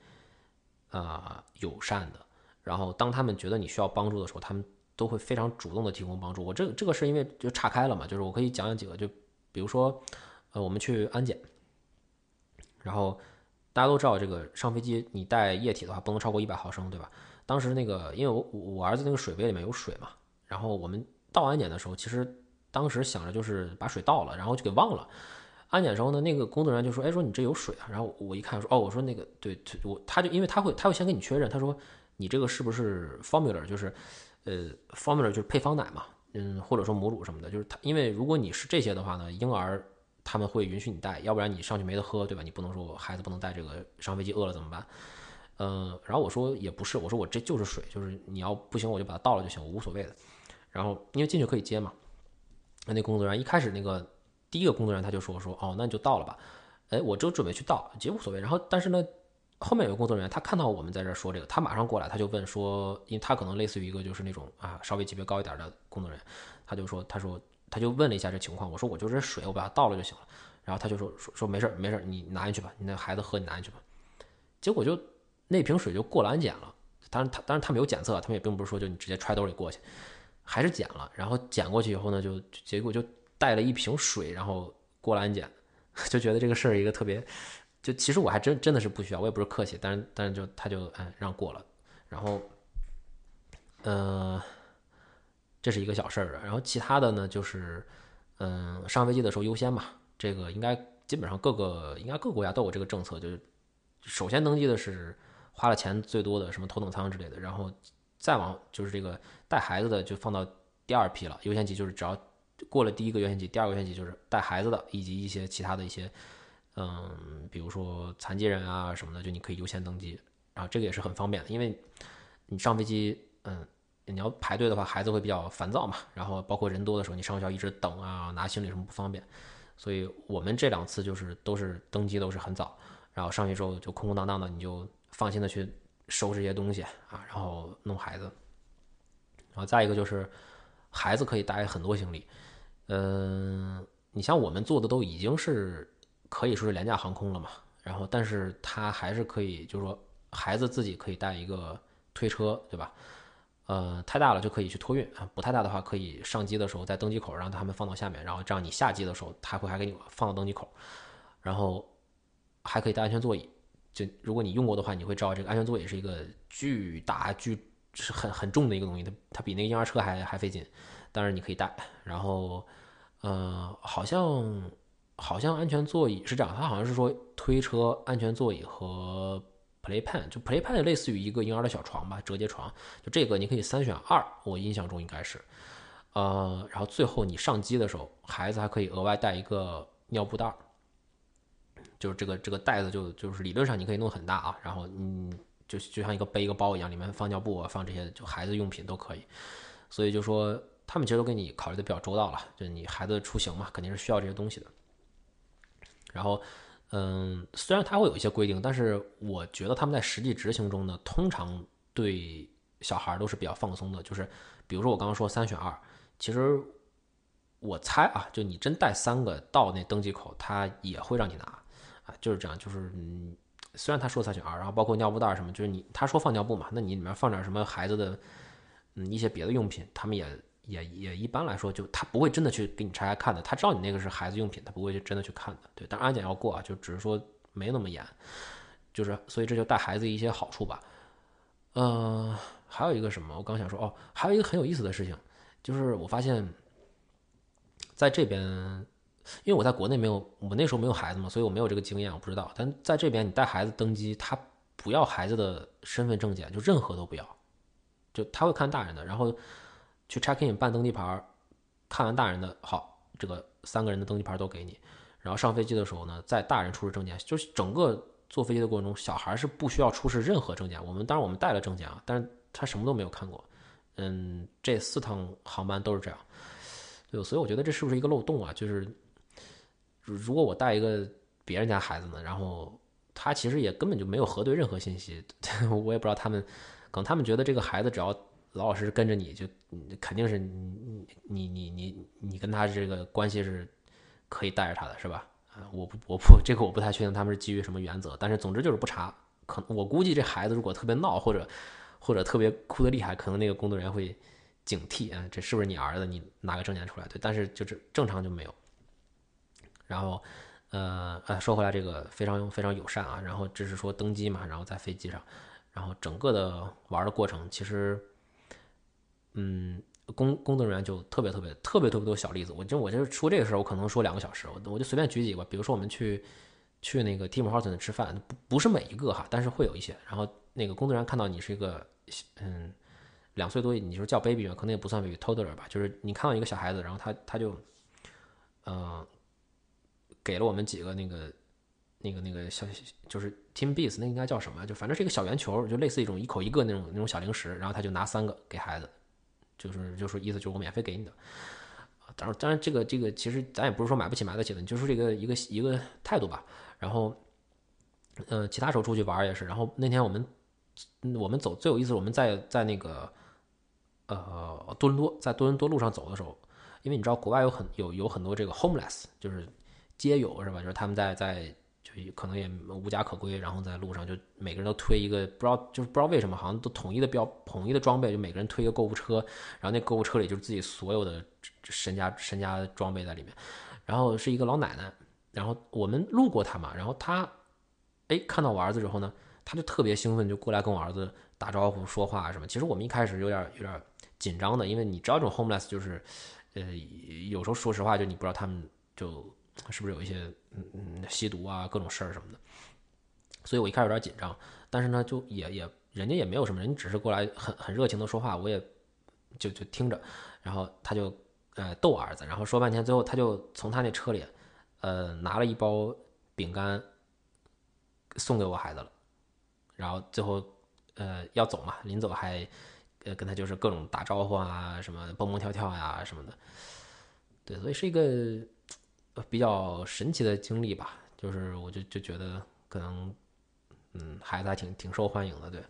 啊友善的。然后当他们觉得你需要帮助的时候，他们都会非常主动的提供帮助。我这这个是因为就岔开了嘛，就是我可以讲讲几个，就比如说呃我们去安检，然后大家都知道这个上飞机你带液体的话不能超过一百毫升，对吧？当时那个，因为我我儿子那个水杯里面有水嘛，然后我们到安检的时候，其实当时想着就是把水倒了，然后就给忘了。安检时候呢，那个工作人员就说：“哎，说你这有水啊。”然后我一看说：“哦，我说那个对，我他就因为他会他会先跟你确认，他说你这个是不是 formula，就是呃 formula 就是配方奶嘛，嗯，或者说母乳什么的，就是他因为如果你是这些的话呢，婴儿他们会允许你带，要不然你上去没得喝，对吧？你不能说我孩子不能带这个上飞机饿了怎么办？”嗯，然后我说也不是，我说我这就是水，就是你要不行我就把它倒了就行，我无所谓的。然后因为进去可以接嘛，那那工作人员一开始那个第一个工作人员他就说说哦那你就倒了吧，哎我就准备去倒，其实无所谓。然后但是呢后面有个工作人员他看到我们在这说这个，他马上过来他就问说，因为他可能类似于一个就是那种啊稍微级别高一点的工作人员，他就说他说他就问了一下这情况，我说我就这水我把它倒了就行了。然后他就说说说没事没事你拿进去吧，你那孩子喝你拿进去吧。结果就。那瓶水就过了安检了，当然他当然他没有检测，他们也并不是说就你直接揣兜里过去，还是检了。然后检过去以后呢，就结果就带了一瓶水，然后过了安检，就觉得这个事儿一个特别，就其实我还真真的是不需要，我也不是客气，但是但是就他就哎让过了。然后，呃，这是一个小事儿然后其他的呢，就是嗯上飞机的时候优先嘛，这个应该基本上各个应该各个国家都有这个政策，就是首先登机的是。花了钱最多的什么头等舱之类的，然后再往就是这个带孩子的就放到第二批了。优先级就是只要过了第一个优先级，第二个优先级就是带孩子的，以及一些其他的一些，嗯，比如说残疾人啊什么的，就你可以优先登机。然后这个也是很方便的，因为你上飞机，嗯，你要排队的话，孩子会比较烦躁嘛。然后包括人多的时候，你上学校一直等啊，拿行李什么不方便。所以我们这两次就是都是登机都是很早，然后上去之后就空空荡荡的，你就放心的去收拾一些东西啊，然后弄孩子。然后再一个就是孩子可以带很多行李，嗯，你像我们做的都已经是可以说是廉价航空了嘛，然后但是他还是可以，就是说。孩子自己可以带一个推车，对吧？呃，太大了就可以去托运啊，不太大的话可以上机的时候在登机口让他们放到下面，然后这样你下机的时候他会还给你放到登机口，然后还可以带安全座椅。就如果你用过的话，你会知道这个安全座椅是一个巨大巨是很很重的一个东西，它它比那个婴儿车还还费劲，但是你可以带。然后呃，好像好像安全座椅是这样，它好像是说推车、安全座椅和。Playpen 就 Playpen 类似于一个婴儿的小床吧，折叠床。就这个你可以三选二，我印象中应该是。呃，然后最后你上机的时候，孩子还可以额外带一个尿布袋儿，就是这个这个袋子就就是理论上你可以弄很大啊，然后嗯就就像一个背一个包一样，里面放尿布啊，放这些就孩子用品都可以。所以就说他们其实都给你考虑的比较周到了，就你孩子出行嘛，肯定是需要这些东西的。然后。嗯，虽然它会有一些规定，但是我觉得他们在实际执行中呢，通常对小孩都是比较放松的。就是比如说我刚刚说三选二，其实我猜啊，就你真带三个到那登机口，他也会让你拿啊，就是这样。就是嗯，虽然他说三选二，然后包括尿布袋什么，就是你他说放尿布嘛，那你里面放点什么孩子的嗯一些别的用品，他们也。也也一般来说，就他不会真的去给你拆开看的，他知道你那个是孩子用品，他不会去真的去看的。对，但安检要过啊，就只是说没那么严，就是所以这就带孩子一些好处吧。嗯，还有一个什么，我刚想说哦，还有一个很有意思的事情，就是我发现在这边，因为我在国内没有，我那时候没有孩子嘛，所以我没有这个经验，我不知道。但在这边，你带孩子登机，他不要孩子的身份证件，就任何都不要，就他会看大人的，然后。去 check in 办登机牌，看完大人的好，这个三个人的登机牌都给你。然后上飞机的时候呢，在大人出示证件，就是整个坐飞机的过程中，小孩是不需要出示任何证件。我们当然我们带了证件啊，但是他什么都没有看过。嗯，这四趟航班都是这样。对，所以我觉得这是不是一个漏洞啊？就是如果我带一个别人家孩子呢，然后他其实也根本就没有核对任何信息，我也不知道他们，可能他们觉得这个孩子只要。老老实实跟着你就，肯定是你你你你你跟他这个关系是可以带着他的，是吧？啊，我不我不这个我不太确定他们是基于什么原则，但是总之就是不查。可我估计这孩子如果特别闹或者或者特别哭的厉害，可能那个工作人员会警惕啊，这是不是你儿子？你拿个证件出来。对，但是就是正常就没有。然后呃呃，说回来这个非常非常友善啊，然后只是说登机嘛，然后在飞机上，然后整个的玩的过程其实。嗯，工工作人员就特别特别特别特别多小例子。我就我就说这个事儿，我可能说两个小时。我我就随便举几个，比如说我们去去那个 Tim Horton 吃饭，不不是每一个哈，但是会有一些。然后那个工作人员看到你是一个嗯两岁多，你就叫 baby 嘛，可能也不算 baby，toddler 吧。就是你看到一个小孩子，然后他他就嗯给了我们几个那个那个那个小就是 Tim Bees，那应该叫什么？就反正是一个小圆球，就类似一种一口一个那种那种小零食。然后他就拿三个给孩子。就是就是意思就是我免费给你的，当然当然这个这个其实咱也不是说买不起买得起的，你就是这个一个一个态度吧。然后，呃，其他时候出去玩也是。然后那天我们我们走最有意思，我们在在那个呃多伦多，在多伦多路上走的时候，因为你知道国外有很有有很多这个 homeless，就是街友是吧？就是他们在在。就可能也无家可归，然后在路上就每个人都推一个，不知道就是不知道为什么，好像都统一的标统一的装备，就每个人推一个购物车，然后那购物车里就是自己所有的身家身家装备在里面。然后是一个老奶奶，然后我们路过她嘛，然后她哎看到我儿子之后呢，她就特别兴奋，就过来跟我儿子打招呼说话什么。其实我们一开始有点有点紧张的，因为你知道这种 homeless 就是呃有时候说实话就你不知道他们就。是不是有一些嗯嗯吸毒啊各种事儿什么的？所以我一开始有点紧张，但是呢，就也也人家也没有什么人，只是过来很很热情的说话，我也就就听着，然后他就呃逗我儿子，然后说半天，最后他就从他那车里呃拿了一包饼干送给我孩子了，然后最后呃要走嘛，临走还呃跟他就是各种打招呼啊，什么蹦蹦跳跳呀什么的，对，所以是一个比较神奇的经历吧，就是我就就觉得可能嗯孩子还挺挺受欢迎的，对，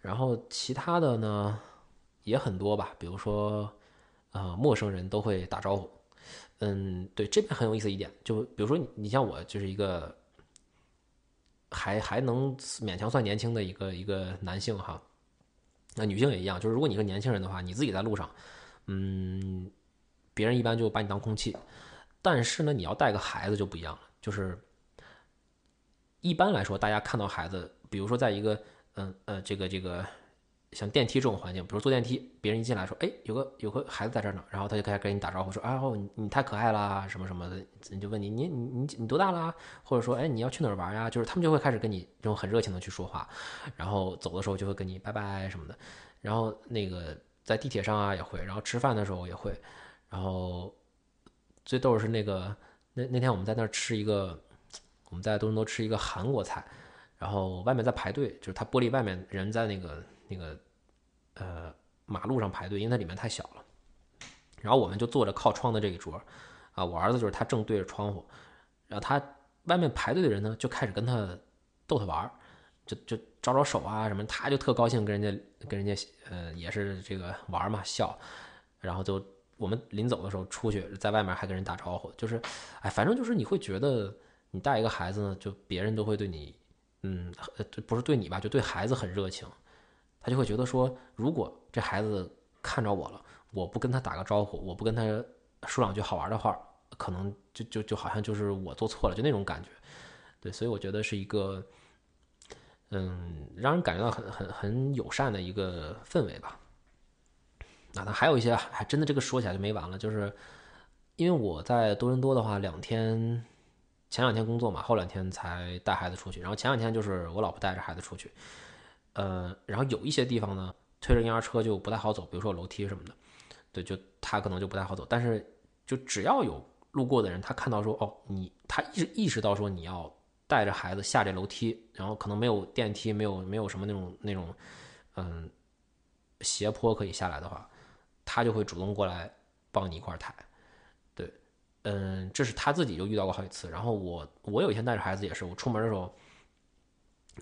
然后其他的呢？也很多吧，比如说，呃，陌生人都会打招呼。嗯，对，这边很有意思一点，就比如说你，你像我，就是一个还还能勉强算年轻的一个一个男性哈。那女性也一样，就是如果你是年轻人的话，你自己在路上，嗯，别人一般就把你当空气。但是呢，你要带个孩子就不一样了，就是一般来说，大家看到孩子，比如说在一个，嗯呃，这个这个。像电梯这种环境，比如坐电梯，别人一进来说：“哎，有个有个孩子在这儿呢。”然后他就开始跟你打招呼，说：“啊，你你太可爱啦，什么什么的。”你就问你：“你你你你多大啦？”或者说：“哎，你要去哪儿玩呀？”就是他们就会开始跟你这种很热情的去说话，然后走的时候就会跟你拜拜什么的。然后那个在地铁上啊也会，然后吃饭的时候也会。然后最逗是那个那那天我们在那儿吃一个，我们在多伦多吃一个韩国菜，然后外面在排队，就是他玻璃外面人在那个。那个，呃，马路上排队，因为它里面太小了。然后我们就坐着靠窗的这一桌，啊，我儿子就是他正对着窗户，然后他外面排队的人呢就开始跟他逗他玩儿，就就招招手啊什么，他就特高兴跟人家跟人家呃也是这个玩嘛笑，然后就我们临走的时候出去，在外面还跟人打招呼，就是哎，反正就是你会觉得你带一个孩子呢，就别人都会对你，嗯，不是对你吧，就对孩子很热情。他就会觉得说，如果这孩子看着我了，我不跟他打个招呼，我不跟他说两句好玩的话，可能就就就好像就是我做错了，就那种感觉。对，所以我觉得是一个，嗯，让人感觉到很很很友善的一个氛围吧。那还有一些，还真的这个说起来就没完了，就是因为我在多伦多的话，两天前两天工作嘛，后两天才带孩子出去，然后前两天就是我老婆带着孩子出去。呃，然后有一些地方呢，推着婴儿车就不太好走，比如说楼梯什么的，对，就他可能就不太好走。但是，就只要有路过的人，他看到说，哦，你他意识意识到说你要带着孩子下这楼梯，然后可能没有电梯，没有没有什么那种那种，嗯，斜坡可以下来的话，他就会主动过来帮你一块抬。对，嗯，这是他自己就遇到过好几次。然后我我有一天带着孩子也是，我出门的时候。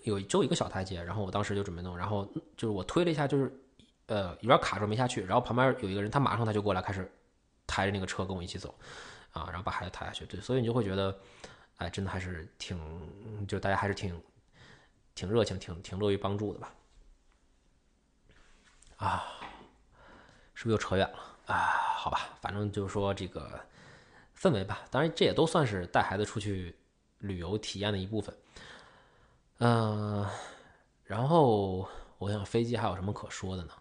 有就一个小台阶，然后我当时就准备弄，然后就是我推了一下，就是呃有点卡住没下去，然后旁边有一个人，他马上他就过来开始抬着那个车跟我一起走，啊，然后把孩子抬下去，对，所以你就会觉得，哎，真的还是挺，就大家还是挺挺热情，挺挺乐于帮助的吧，啊，是不是又扯远了啊？好吧，反正就是说这个氛围吧，当然这也都算是带孩子出去旅游体验的一部分。嗯，然后我想飞机还有什么可说的呢？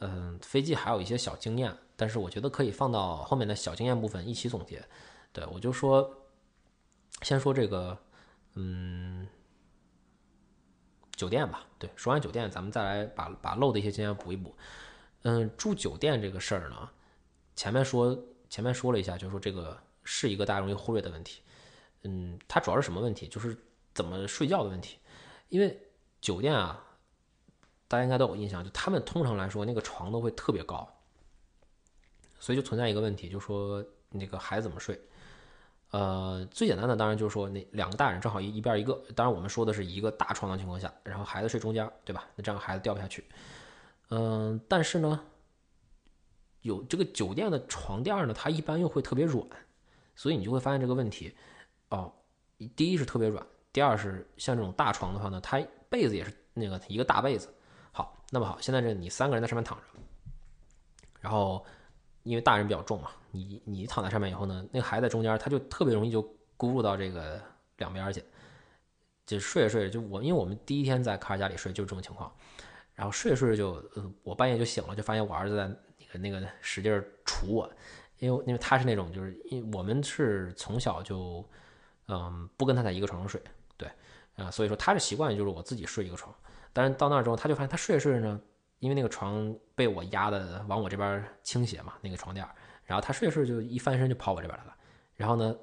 嗯，飞机还有一些小经验，但是我觉得可以放到后面的小经验部分一起总结。对我就说，先说这个，嗯，酒店吧。对，说完酒店，咱们再来把把漏的一些经验补一补。嗯，住酒店这个事儿呢，前面说前面说了一下，就是说这个是一个大家容易忽略的问题。嗯，它主要是什么问题？就是。怎么睡觉的问题，因为酒店啊，大家应该都有印象，就他们通常来说那个床都会特别高，所以就存在一个问题，就是说那个孩子怎么睡？呃，最简单的当然就是说那两个大人正好一一边一个，当然我们说的是一个大床的情况下，然后孩子睡中间，对吧？那这样孩子掉不下去。嗯，但是呢，有这个酒店的床垫呢，它一般又会特别软，所以你就会发现这个问题哦，第一是特别软。第二是像这种大床的话呢，它被子也是那个一个大被子。好，那么好，现在这你三个人在上面躺着，然后因为大人比较重嘛，你你躺在上面以后呢，那个孩子在中间，他就特别容易就咕噜到这个两边去，就睡着睡着就我，因为我们第一天在卡尔家里睡就是这种情况，然后睡着睡着就呃我半夜就醒了，就发现我儿子在那个那个使劲儿杵我，因为因为他是那种就是因为我们是从小就嗯不跟他在一个床上睡。对，啊，所以说他的习惯就是我自己睡一个床，但是到那儿之后，他就发现他睡着睡着呢，因为那个床被我压的往我这边倾斜嘛，那个床垫，然后他睡着睡着就一翻身就跑我这边来了，然后呢，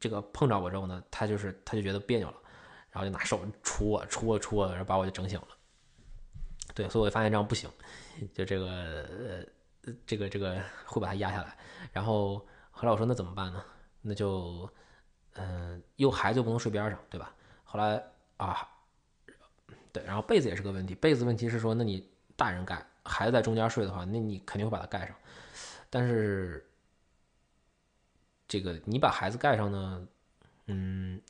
这个碰着我之后呢，他就是他就觉得别扭了，然后就拿手戳我戳我戳我，然后把我就整醒了。对，所以我就发现这样不行，就这个呃这个这个会把它压下来，然后后来我说那怎么办呢？那就嗯，又孩子又不能睡边上，对吧？后来啊，对，然后被子也是个问题，被子问题是说，那你大人盖，孩子在中间睡的话，那你肯定会把它盖上，但是这个你把孩子盖上呢，嗯。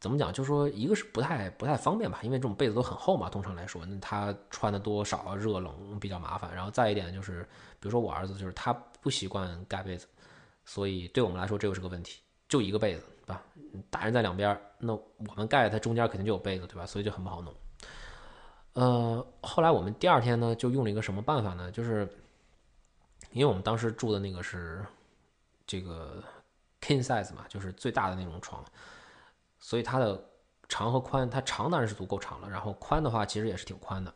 怎么讲？就是说一个是不太不太方便吧，因为这种被子都很厚嘛，通常来说，那他穿的多少热冷比较麻烦。然后再一点就是，比如说我儿子就是他不习惯盖被子，所以对我们来说这又是个问题。就一个被子，对吧？大人在两边，那我们盖它中间肯定就有被子，对吧？所以就很不好弄。呃，后来我们第二天呢，就用了一个什么办法呢？就是因为我们当时住的那个是这个 king size 嘛，就是最大的那种床。所以它的长和宽，它长当然是足够长了，然后宽的话其实也是挺宽的。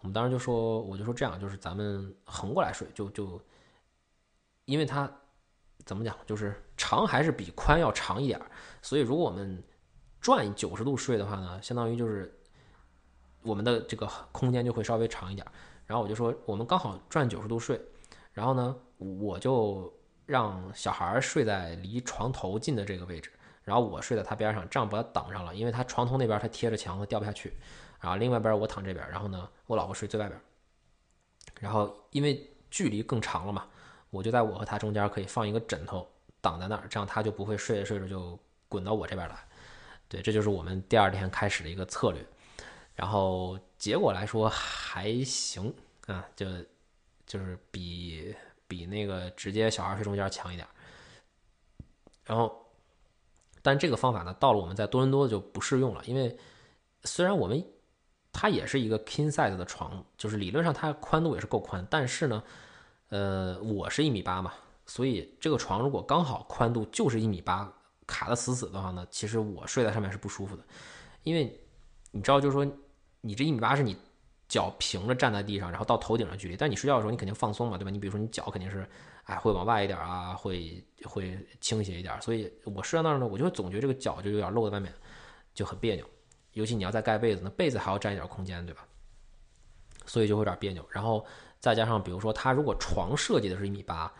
我们当时就说，我就说这样，就是咱们横过来睡，就就，因为它怎么讲，就是长还是比宽要长一点。所以如果我们转九十度睡的话呢，相当于就是我们的这个空间就会稍微长一点。然后我就说，我们刚好转九十度睡，然后呢，我就让小孩睡在离床头近的这个位置。然后我睡在他边上，这样把他挡上了，因为他床头那边他贴着墙，他掉不下去。然后另外边我躺这边，然后呢，我老婆睡最外边。然后因为距离更长了嘛，我就在我和他中间可以放一个枕头挡在那儿，这样他就不会睡着睡着就滚到我这边来。对，这就是我们第二天开始的一个策略。然后结果来说还行啊，就就是比比那个直接小孩睡中间强一点。然后。但这个方法呢，到了我们在多伦多就不适用了，因为虽然我们它也是一个 king size 的床，就是理论上它宽度也是够宽，但是呢，呃，我是一米八嘛，所以这个床如果刚好宽度就是一米八，卡的死死的话呢，其实我睡在上面是不舒服的，因为你知道，就是说你这一米八是你脚平着站在地上，然后到头顶的距离，但你睡觉的时候你肯定放松嘛，对吧？你比如说你脚肯定是。哎，会往外一点啊，会会倾斜一点，所以我睡在那儿呢，我就会总觉得这个脚就有点露在外面，就很别扭。尤其你要再盖被子，那被子还要占一点空间，对吧？所以就会有点别扭。然后再加上，比如说他如果床设计的是一米八，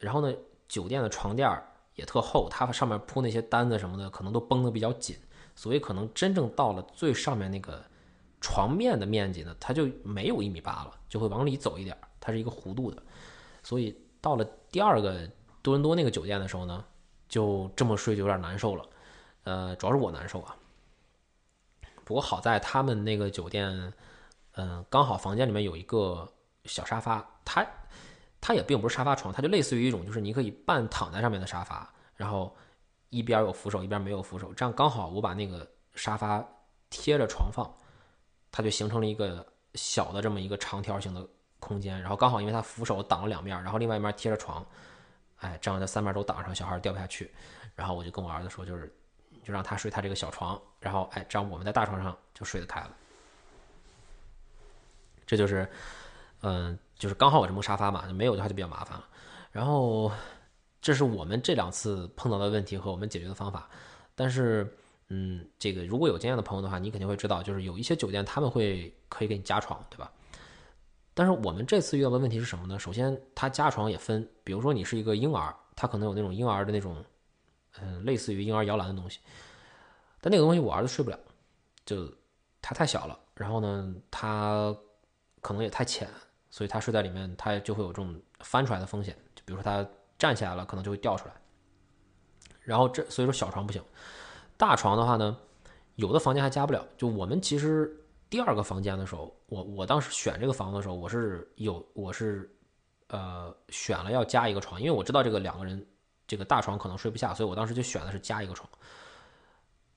然后呢，酒店的床垫也特厚，它上面铺那些单子什么的，可能都绷得比较紧，所以可能真正到了最上面那个床面的面积呢，它就没有一米八了，就会往里走一点，它是一个弧度的，所以。到了第二个多伦多那个酒店的时候呢，就这么睡就有点难受了，呃，主要是我难受啊。不过好在他们那个酒店，嗯，刚好房间里面有一个小沙发，它它也并不是沙发床，它就类似于一种就是你可以半躺在上面的沙发，然后一边有扶手，一边没有扶手，这样刚好我把那个沙发贴着床放，它就形成了一个小的这么一个长条形的。空间，然后刚好因为它扶手挡了两面，然后另外一面贴着床，哎，这样的三面都挡上，小孩掉不下去。然后我就跟我儿子说，就是就让他睡他这个小床，然后哎，这样我们在大床上就睡得开了。这就是，嗯，就是刚好有这么沙发嘛，没有的话就比较麻烦了。然后这是我们这两次碰到的问题和我们解决的方法。但是，嗯，这个如果有经验的朋友的话，你肯定会知道，就是有一些酒店他们会可以给你加床，对吧？但是我们这次遇到的问题是什么呢？首先，它加床也分，比如说你是一个婴儿，它可能有那种婴儿的那种，嗯，类似于婴儿摇篮的东西。但那个东西我儿子睡不了，就他太小了，然后呢，他可能也太浅，所以他睡在里面，他就会有这种翻出来的风险。就比如说他站起来了，可能就会掉出来。然后这所以说小床不行，大床的话呢，有的房间还加不了。就我们其实。第二个房间的时候，我我当时选这个房子的时候，我是有我是，呃，选了要加一个床，因为我知道这个两个人这个大床可能睡不下，所以我当时就选的是加一个床。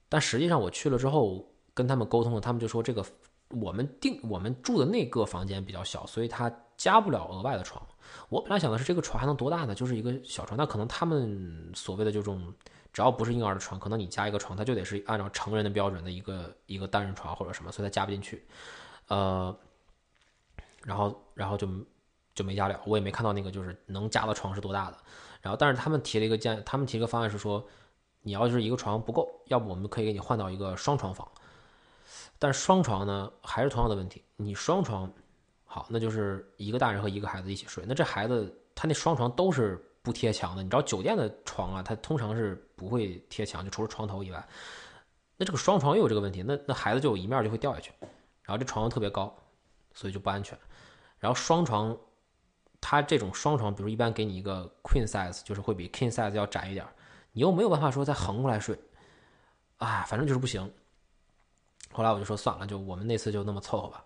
但实际上我去了之后跟他们沟通了，他们就说这个我们定我们住的那个房间比较小，所以他加不了额外的床。我本来想的是这个床还能多大呢？就是一个小床，那可能他们所谓的这种。只要不是婴儿的床，可能你加一个床，它就得是按照成人的标准的一个一个单人床或者什么，所以它加不进去。呃，然后然后就就没加了，我也没看到那个就是能加的床是多大的。然后但是他们提了一个建，他们提了个方案是说，你要是一个床不够，要不我们可以给你换到一个双床房。但双床呢还是同样的问题，你双床好，那就是一个大人和一个孩子一起睡，那这孩子他那双床都是不贴墙的，你知道酒店的床啊，它通常是不会贴墙，就除了床头以外。那这个双床又有这个问题，那那孩子就有一面就会掉下去，然后这床又特别高，所以就不安全。然后双床，它这种双床，比如一般给你一个 queen size，就是会比 king size 要窄一点，你又没有办法说再横过来睡，啊，反正就是不行。后来我就说算了，就我们那次就那么凑合吧。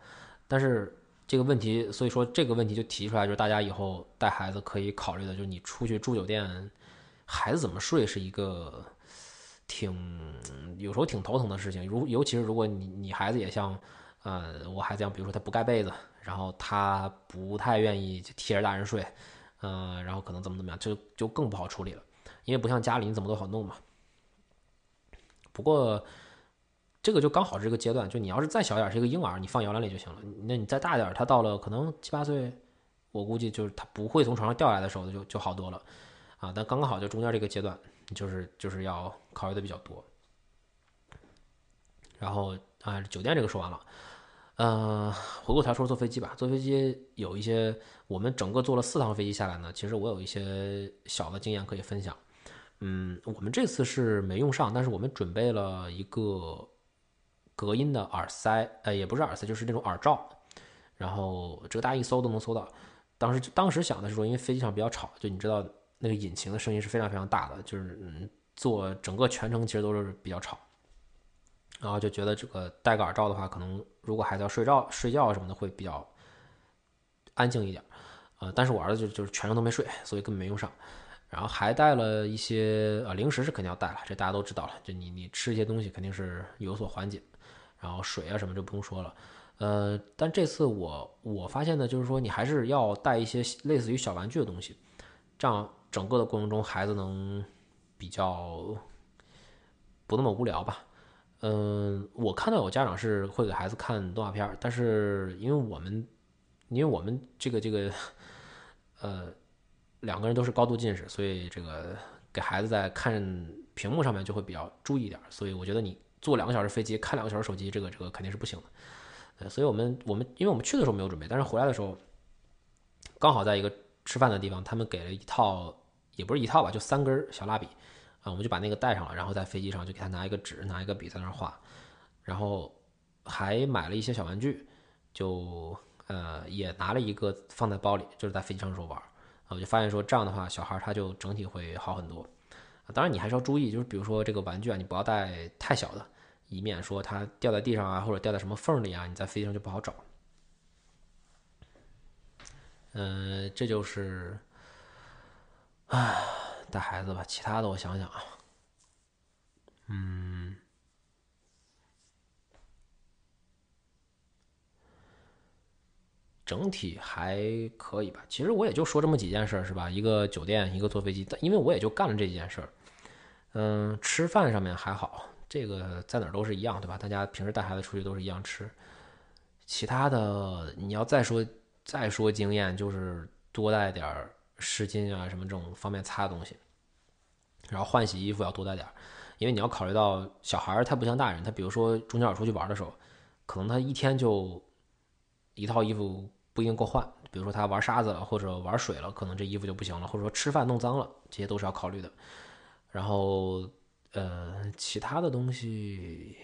但是这个问题，所以说这个问题就提出来，就是大家以后带孩子可以考虑的，就是你出去住酒店，孩子怎么睡是一个。挺有时候挺头疼的事情，如尤其是如果你你孩子也像，呃，我孩子一样，比如说他不盖被子，然后他不太愿意贴着大人睡，嗯，然后可能怎么怎么样，就就更不好处理了，因为不像家里你怎么都好弄嘛。不过这个就刚好是这个阶段，就你要是再小点是一个婴儿，你放摇篮里就行了。那你再大点他到了可能七八岁，我估计就是他不会从床上掉下来的时候就就好多了，啊，但刚刚好就中间这个阶段。就是就是要考虑的比较多，然后啊，酒店这个说完了，嗯，回过头说坐飞机吧。坐飞机有一些，我们整个坐了四趟飞机下来呢，其实我有一些小的经验可以分享。嗯，我们这次是没用上，但是我们准备了一个隔音的耳塞，呃，也不是耳塞，就是那种耳罩。然后这个大家一搜都能搜到。当时当时想的是说，因为飞机上比较吵，就你知道。那个引擎的声音是非常非常大的，就是嗯，坐整个全程其实都是比较吵，然后就觉得这个戴个耳罩的话，可能如果孩子要睡觉睡觉什么的会比较安静一点，呃，但是我儿子就就是全程都没睡，所以根本没用上，然后还带了一些呃零食是肯定要带了，这大家都知道了，就你你吃一些东西肯定是有所缓解，然后水啊什么就不用说了，呃，但这次我我发现呢，就是说你还是要带一些类似于小玩具的东西，这样。整个的过程中，孩子能比较不那么无聊吧？嗯，我看到有家长是会给孩子看动画片，但是因为我们，因为我们这个这个，呃，两个人都是高度近视，所以这个给孩子在看屏幕上面就会比较注意一点。所以我觉得你坐两个小时飞机看两个小时手机，这个这个肯定是不行的。呃，所以我们我们因为我们去的时候没有准备，但是回来的时候刚好在一个吃饭的地方，他们给了一套。也不是一套吧，就三根小蜡笔，啊，我们就把那个带上了，然后在飞机上就给他拿一个纸，拿一个笔在那儿画，然后还买了一些小玩具，就呃也拿了一个放在包里，就是在飞机上时候玩，啊，我就发现说这样的话，小孩他就整体会好很多。当然你还是要注意，就是比如说这个玩具啊，你不要带太小的，以免说它掉在地上啊，或者掉在什么缝里啊，你在飞机上就不好找。嗯，这就是。啊，带孩子吧，其他的我想想啊，嗯，整体还可以吧。其实我也就说这么几件事儿，是吧？一个酒店，一个坐飞机，但因为我也就干了这几件事儿。嗯，吃饭上面还好，这个在哪儿都是一样，对吧？大家平时带孩子出去都是一样吃。其他的，你要再说再说经验，就是多带点儿。湿巾啊，什么这种方便擦的东西，然后换洗衣服要多带点儿，因为你要考虑到小孩儿他不像大人，他比如说中间我出去玩的时候，可能他一天就一套衣服不一定够换，比如说他玩沙子了或者玩水了，可能这衣服就不行了，或者说吃饭弄脏了，这些都是要考虑的。然后呃，其他的东西，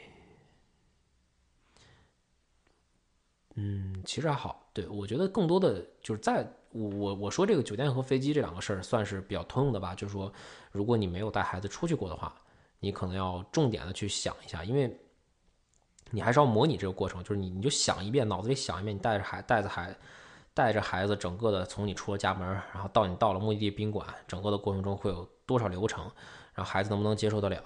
嗯，其实还好。对我觉得更多的就是在。我我我说这个酒店和飞机这两个事儿算是比较通用的吧，就是说，如果你没有带孩子出去过的话，你可能要重点的去想一下，因为你还是要模拟这个过程，就是你你就想一遍，脑子里想一遍，你带着孩带着孩带着孩子整个的从你出了家门，然后到你到了目的地宾馆，整个的过程中会有多少流程，然后孩子能不能接受得了，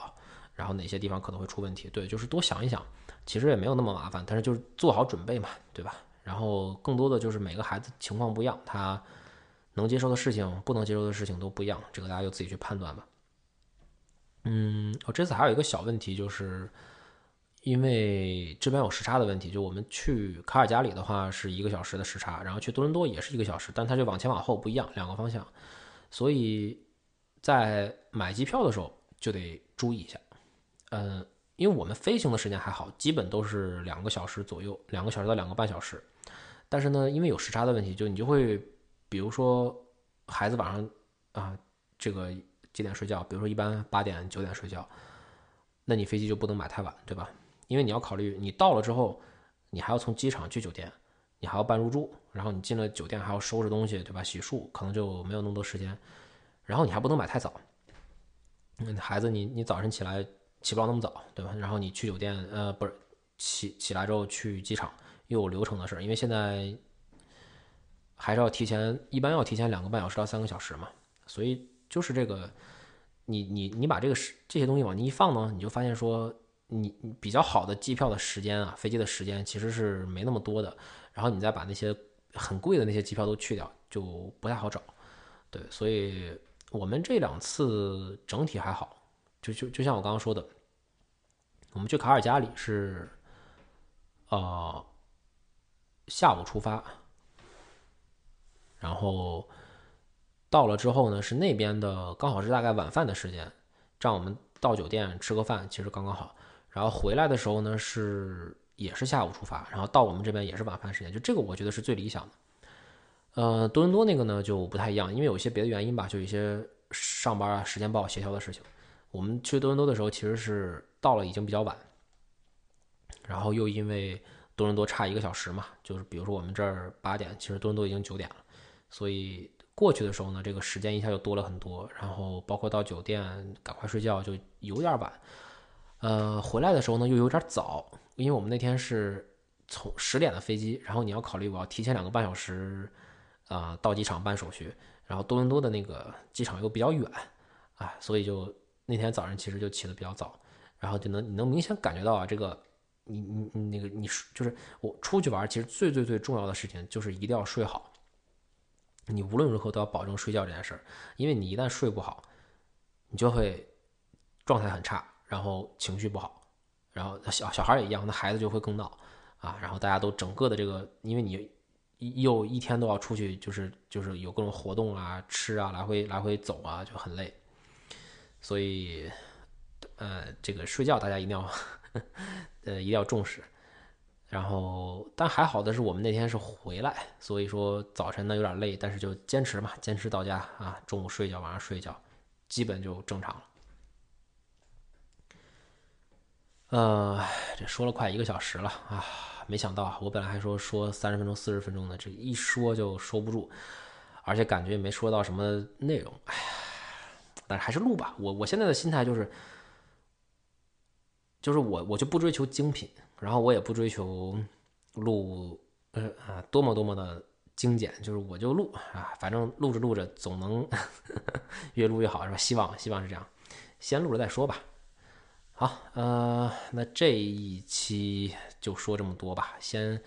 然后哪些地方可能会出问题，对，就是多想一想，其实也没有那么麻烦，但是就是做好准备嘛，对吧？然后更多的就是每个孩子情况不一样，他能接受的事情、不能接受的事情都不一样，这个大家就自己去判断吧。嗯，我这次还有一个小问题，就是因为这边有时差的问题，就我们去卡尔加里的话是一个小时的时差，然后去多伦多也是一个小时，但它就往前往后不一样，两个方向，所以在买机票的时候就得注意一下。嗯，因为我们飞行的时间还好，基本都是两个小时左右，两个小时到两个半小时。但是呢，因为有时差的问题，就你就会，比如说孩子晚上啊，这个几点睡觉？比如说一般八点九点睡觉，那你飞机就不能买太晚，对吧？因为你要考虑，你到了之后，你还要从机场去酒店，你还要办入住，然后你进了酒店还要收拾东西，对吧？洗漱可能就没有那么多时间，然后你还不能买太早，孩子你你早晨起来。起不了那么早，对吧？然后你去酒店，呃，不是起起来之后去机场，又有流程的事儿。因为现在还是要提前，一般要提前两个半小时到三个小时嘛。所以就是这个，你你你把这个时这些东西往你一放呢，你就发现说，你你比较好的机票的时间啊，飞机的时间其实是没那么多的。然后你再把那些很贵的那些机票都去掉，就不太好找。对，所以我们这两次整体还好。就就就像我刚刚说的，我们去卡尔加里是，呃，下午出发，然后到了之后呢，是那边的刚好是大概晚饭的时间，这样我们到酒店吃个饭，其实刚刚好。然后回来的时候呢，是也是下午出发，然后到我们这边也是晚饭时间，就这个我觉得是最理想的。呃，多伦多那个呢就不太一样，因为有一些别的原因吧，就一些上班啊、时间不好协调的事情。我们去多伦多的时候，其实是到了已经比较晚，然后又因为多伦多差一个小时嘛，就是比如说我们这儿八点，其实多伦多已经九点了，所以过去的时候呢，这个时间一下就多了很多，然后包括到酒店赶快睡觉就有点晚，呃，回来的时候呢又有点早，因为我们那天是从十点的飞机，然后你要考虑我要提前两个半小时啊到机场办手续，然后多伦多的那个机场又比较远，啊，所以就。那天早上其实就起得比较早，然后就能你能明显感觉到啊，这个你你你那个你就是我出去玩，其实最最最重要的事情就是一定要睡好。你无论如何都要保证睡觉这件事儿，因为你一旦睡不好，你就会状态很差，然后情绪不好，然后小小孩也一样，那孩子就会更闹啊，然后大家都整个的这个，因为你又一天都要出去，就是就是有各种活动啊、吃啊、来回来回走啊，就很累。所以，呃，这个睡觉大家一定要，呃，一定要重视。然后，但还好的是，我们那天是回来，所以说早晨呢有点累，但是就坚持嘛，坚持到家啊，中午睡一觉，晚上睡一觉，基本就正常了。呃，这说了快一个小时了啊，没想到我本来还说说三十分钟、四十分钟的，这一说就收不住，而且感觉也没说到什么内容，哎呀。但是还是录吧，我我现在的心态就是，就是我我就不追求精品，然后我也不追求录呃啊多么多么的精简，就是我就录啊，反正录着录着总能 越录越好是吧？希望希望是这样，先录着再说吧。好，呃，那这一期就说这么多吧，先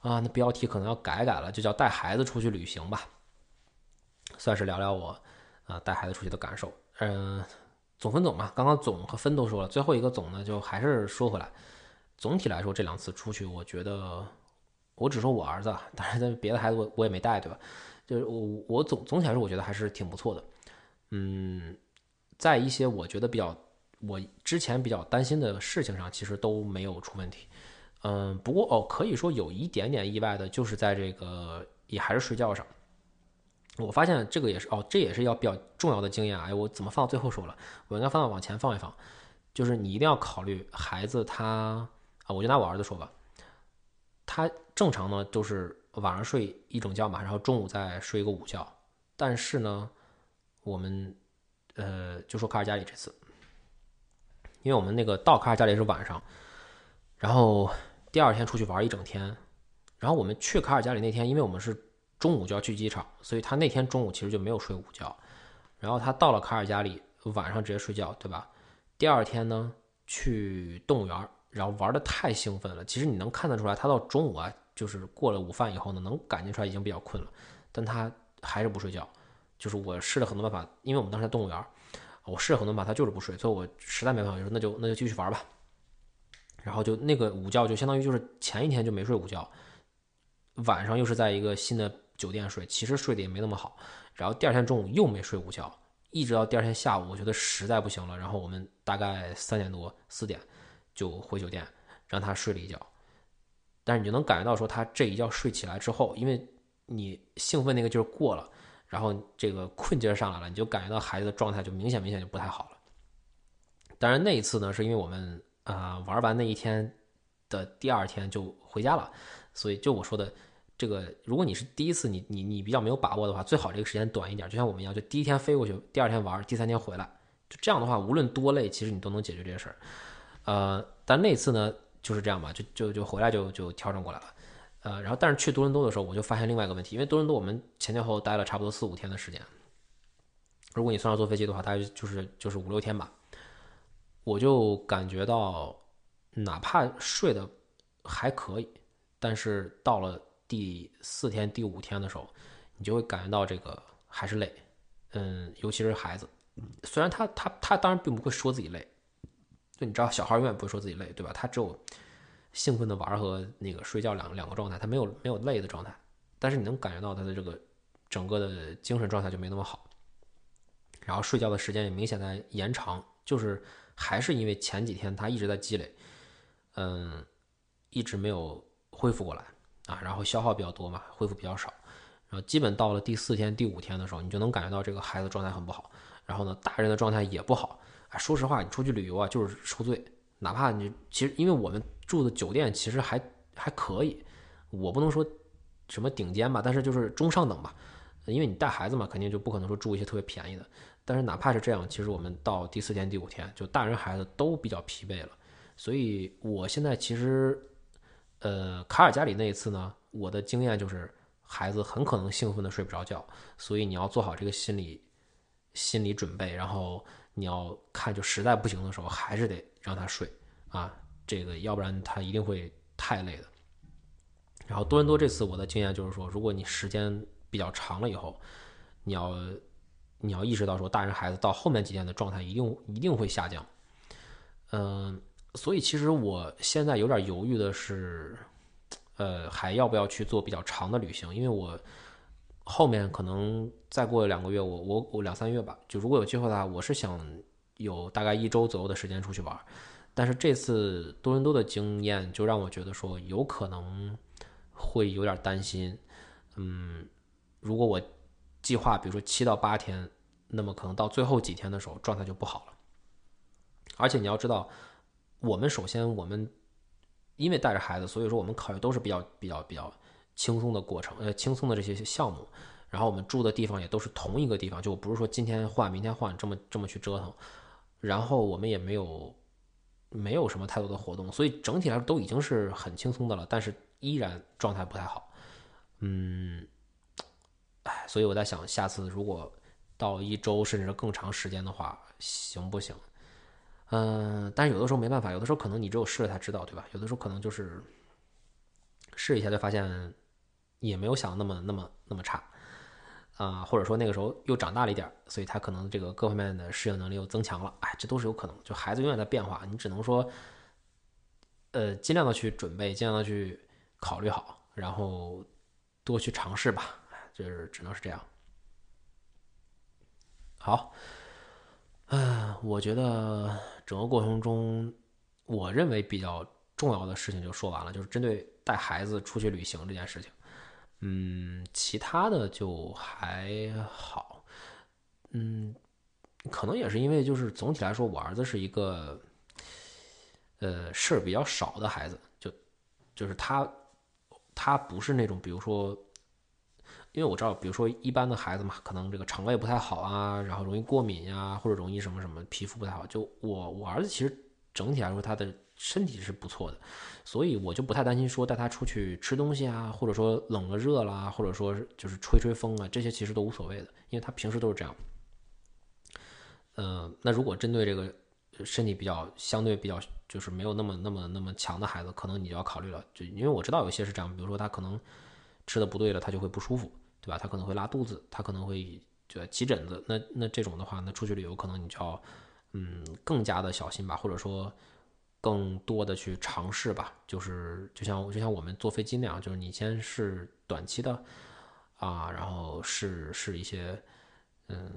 啊，那标题可能要改改了，就叫带孩子出去旅行吧，算是聊聊我。啊，带孩子出去的感受，嗯，总分总嘛，刚刚总和分都说了，最后一个总呢，就还是说回来，总体来说这两次出去，我觉得，我只说我儿子，当然别的孩子我我也没带，对吧？就是我我总总体来说，我觉得还是挺不错的，嗯，在一些我觉得比较我之前比较担心的事情上，其实都没有出问题，嗯，不过哦，可以说有一点点意外的，就是在这个也还是睡觉上。我发现这个也是哦，这也是要比较重要的经验啊！哎，我怎么放到最后说了？我应该放到往前放一放。就是你一定要考虑孩子他啊，我就拿我儿子说吧，他正常呢都是晚上睡一整觉嘛，然后中午再睡一个午觉。但是呢，我们呃就说卡尔加里这次，因为我们那个到卡尔加里是晚上，然后第二天出去玩一整天，然后我们去卡尔加里那天，因为我们是。中午就要去机场，所以他那天中午其实就没有睡午觉，然后他到了卡尔加里，晚上直接睡觉，对吧？第二天呢，去动物园，然后玩的太兴奋了。其实你能看得出来，他到中午啊，就是过了午饭以后呢，能感觉出来已经比较困了，但他还是不睡觉。就是我试了很多办法，因为我们当时在动物园，我试了很多办法，他就是不睡。所以我实在没办法，就说那就那就继续玩吧。然后就那个午觉就相当于就是前一天就没睡午觉，晚上又是在一个新的酒店睡，其实睡得也没那么好，然后第二天中午又没睡午觉，一直到第二天下午，我觉得实在不行了，然后我们大概三点多四点就回酒店让他睡了一觉，但是你就能感觉到说他这一觉睡起来之后，因为你兴奋那个劲儿过了，然后这个困劲儿上来了，你就感觉到孩子的状态就明显明显就不太好了。当然那一次呢，是因为我们啊玩完那一天的第二天就回家了，所以就我说的这个，如果你是第一次，你你你比较没有把握的话，最好这个时间短一点，就像我们一样，就第一天飞过去，第二天玩，第三天回来，就这样的话，无论多累，其实你都能解决这些事儿。呃，但那次呢就是这样吧，就就就回来就就调整过来了。呃，然后但是去多伦多的时候，我就发现另外一个问题，因为多伦多我们前前后后待了差不多四五天的时间，如果你算上坐飞机的话，大概就是就是五六天吧。我就感觉到，哪怕睡得还可以，但是到了第四天、第五天的时候，你就会感觉到这个还是累。嗯，尤其是孩子，虽然他他他当然并不会说自己累，就你知道，小孩永远不会说自己累，对吧？他只有。兴奋的玩和那个睡觉两两个状态，他没有没有累的状态，但是你能感觉到他的这个整个的精神状态就没那么好，然后睡觉的时间也明显在延长，就是还是因为前几天他一直在积累，嗯，一直没有恢复过来啊，然后消耗比较多嘛，恢复比较少，然后基本到了第四天、第五天的时候，你就能感觉到这个孩子状态很不好，然后呢，大人的状态也不好啊。说实话，你出去旅游啊，就是受罪，哪怕你其实因为我们。住的酒店其实还还可以，我不能说什么顶尖吧，但是就是中上等吧。因为你带孩子嘛，肯定就不可能说住一些特别便宜的。但是哪怕是这样，其实我们到第四天、第五天，就大人孩子都比较疲惫了。所以我现在其实，呃，卡尔加里那一次呢，我的经验就是孩子很可能兴奋的睡不着觉，所以你要做好这个心理心理准备，然后你要看就实在不行的时候，还是得让他睡啊。这个要不然他一定会太累的。然后多伦多这次我的经验就是说，如果你时间比较长了以后，你要你要意识到说，大人孩子到后面几天的状态一定一定会下降。嗯，所以其实我现在有点犹豫的是，呃，还要不要去做比较长的旅行？因为我后面可能再过两个月，我我我两三月吧，就如果有机会的话，我是想有大概一周左右的时间出去玩。但是这次多伦多的经验就让我觉得说有可能会有点担心，嗯，如果我计划比如说七到八天，那么可能到最后几天的时候状态就不好了。而且你要知道，我们首先我们因为带着孩子，所以说我们考虑都是比较比较比较轻松的过程，呃，轻松的这些项目。然后我们住的地方也都是同一个地方，就不是说今天换明天换这么这么去折腾。然后我们也没有。没有什么太多的活动，所以整体来说都已经是很轻松的了，但是依然状态不太好。嗯，哎，所以我在想，下次如果到一周甚至更长时间的话，行不行？嗯，但是有的时候没办法，有的时候可能你只有试了才知道，对吧？有的时候可能就是试一下就发现也没有想那么那么那么差。啊，或者说那个时候又长大了一点，所以他可能这个各方面的适应能力又增强了，哎，这都是有可能。就孩子永远在变化，你只能说，呃，尽量的去准备，尽量的去考虑好，然后多去尝试吧，就是只能是这样。好，啊，我觉得整个过程中，我认为比较重要的事情就说完了，就是针对带孩子出去旅行这件事情。嗯，其他的就还好，嗯，可能也是因为就是总体来说，我儿子是一个，呃，事儿比较少的孩子，就就是他他不是那种，比如说，因为我知道，比如说一般的孩子嘛，可能这个肠胃不太好啊，然后容易过敏呀，或者容易什么什么皮肤不太好，就我我儿子其实整体来说他的。身体是不错的，所以我就不太担心说带他出去吃东西啊，或者说冷了热啦，或者说就是吹吹风啊，这些其实都无所谓的，因为他平时都是这样。嗯，那如果针对这个身体比较相对比较就是没有那么那么那么强的孩子，可能你就要考虑了，就因为我知道有些是这样，比如说他可能吃的不对了，他就会不舒服，对吧？他可能会拉肚子，他可能会就起疹子，那那这种的话，那出去旅游可能你就要嗯更加的小心吧，或者说。更多的去尝试吧，就是就像就像我们坐飞机那样，就是你先是短期的啊，然后是是一些嗯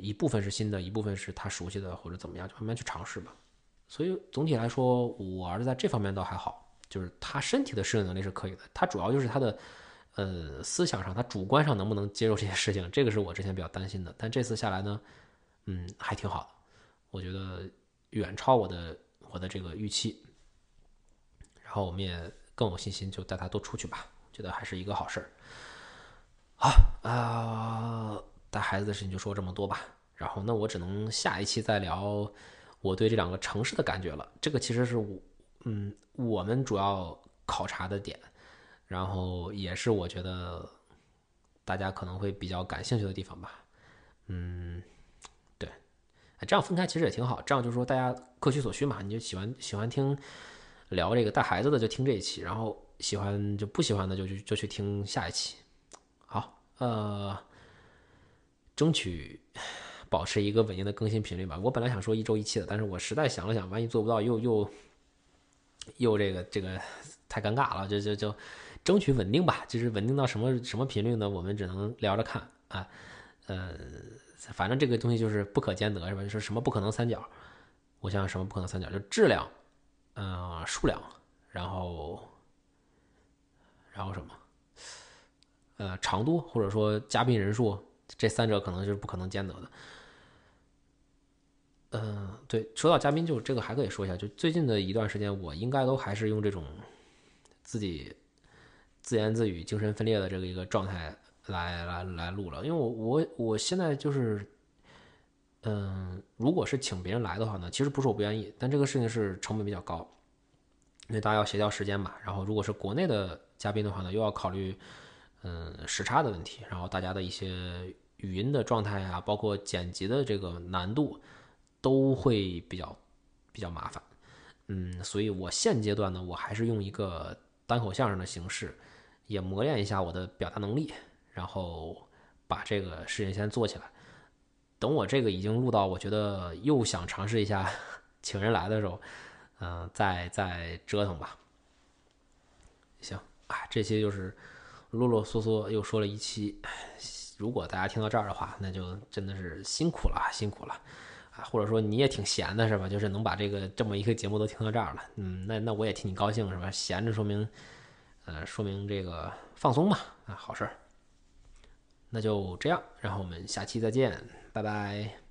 一部分是新的，一部分是他熟悉的或者怎么样，就慢慢去尝试吧。所以总体来说，我儿子在这方面倒还好，就是他身体的适应能力是可以的，他主要就是他的呃思想上，他主观上能不能接受这些事情，这个是我之前比较担心的。但这次下来呢，嗯，还挺好的，我觉得远超我的。我的这个预期，然后我们也更有信心，就带他多出去吧，觉得还是一个好事儿。好啊，带孩子的事情就说这么多吧。然后那我只能下一期再聊我对这两个城市的感觉了。这个其实是我嗯我们主要考察的点，然后也是我觉得大家可能会比较感兴趣的地方吧。嗯。对这样分开其实也挺好，这样就是说大家各取所需嘛。你就喜欢喜欢听聊这个带孩子的就听这一期，然后喜欢就不喜欢的就去就去听下一期。好，呃，争取保持一个稳定的更新频率吧。我本来想说一周一期的，但是我实在想了想，万一做不到又又又这个这个太尴尬了，就就就争取稳定吧。就是稳定到什么什么频率呢？我们只能聊着看啊，呃。反正这个东西就是不可兼得，是吧？就是什么不可能三角，我想想什么不可能三角，就质量，嗯，数量，然后，然后什么，呃，长度或者说嘉宾人数，这三者可能就是不可能兼得的。嗯，对，说到嘉宾，就这个还可以说一下，就最近的一段时间，我应该都还是用这种自己自言自语、精神分裂的这个一个状态。来来来录了，因为我我我现在就是，嗯，如果是请别人来的话呢，其实不是我不愿意，但这个事情是成本比较高，因为大家要协调时间嘛。然后如果是国内的嘉宾的话呢，又要考虑嗯时差的问题，然后大家的一些语音的状态啊，包括剪辑的这个难度都会比较比较麻烦。嗯，所以我现阶段呢，我还是用一个单口相声的形式，也磨练一下我的表达能力。然后把这个事情先做起来，等我这个已经录到，我觉得又想尝试一下 请人来的时候，嗯，再再折腾吧。行，啊，这期就是啰啰嗦嗦又说了一期，如果大家听到这儿的话，那就真的是辛苦了，辛苦了啊！或者说你也挺闲的是吧？就是能把这个这么一个节目都听到这儿了，嗯，那那我也替你高兴是吧？闲着说明，呃，说明这个放松嘛，啊，好事儿。那就这样，然后我们下期再见，拜拜。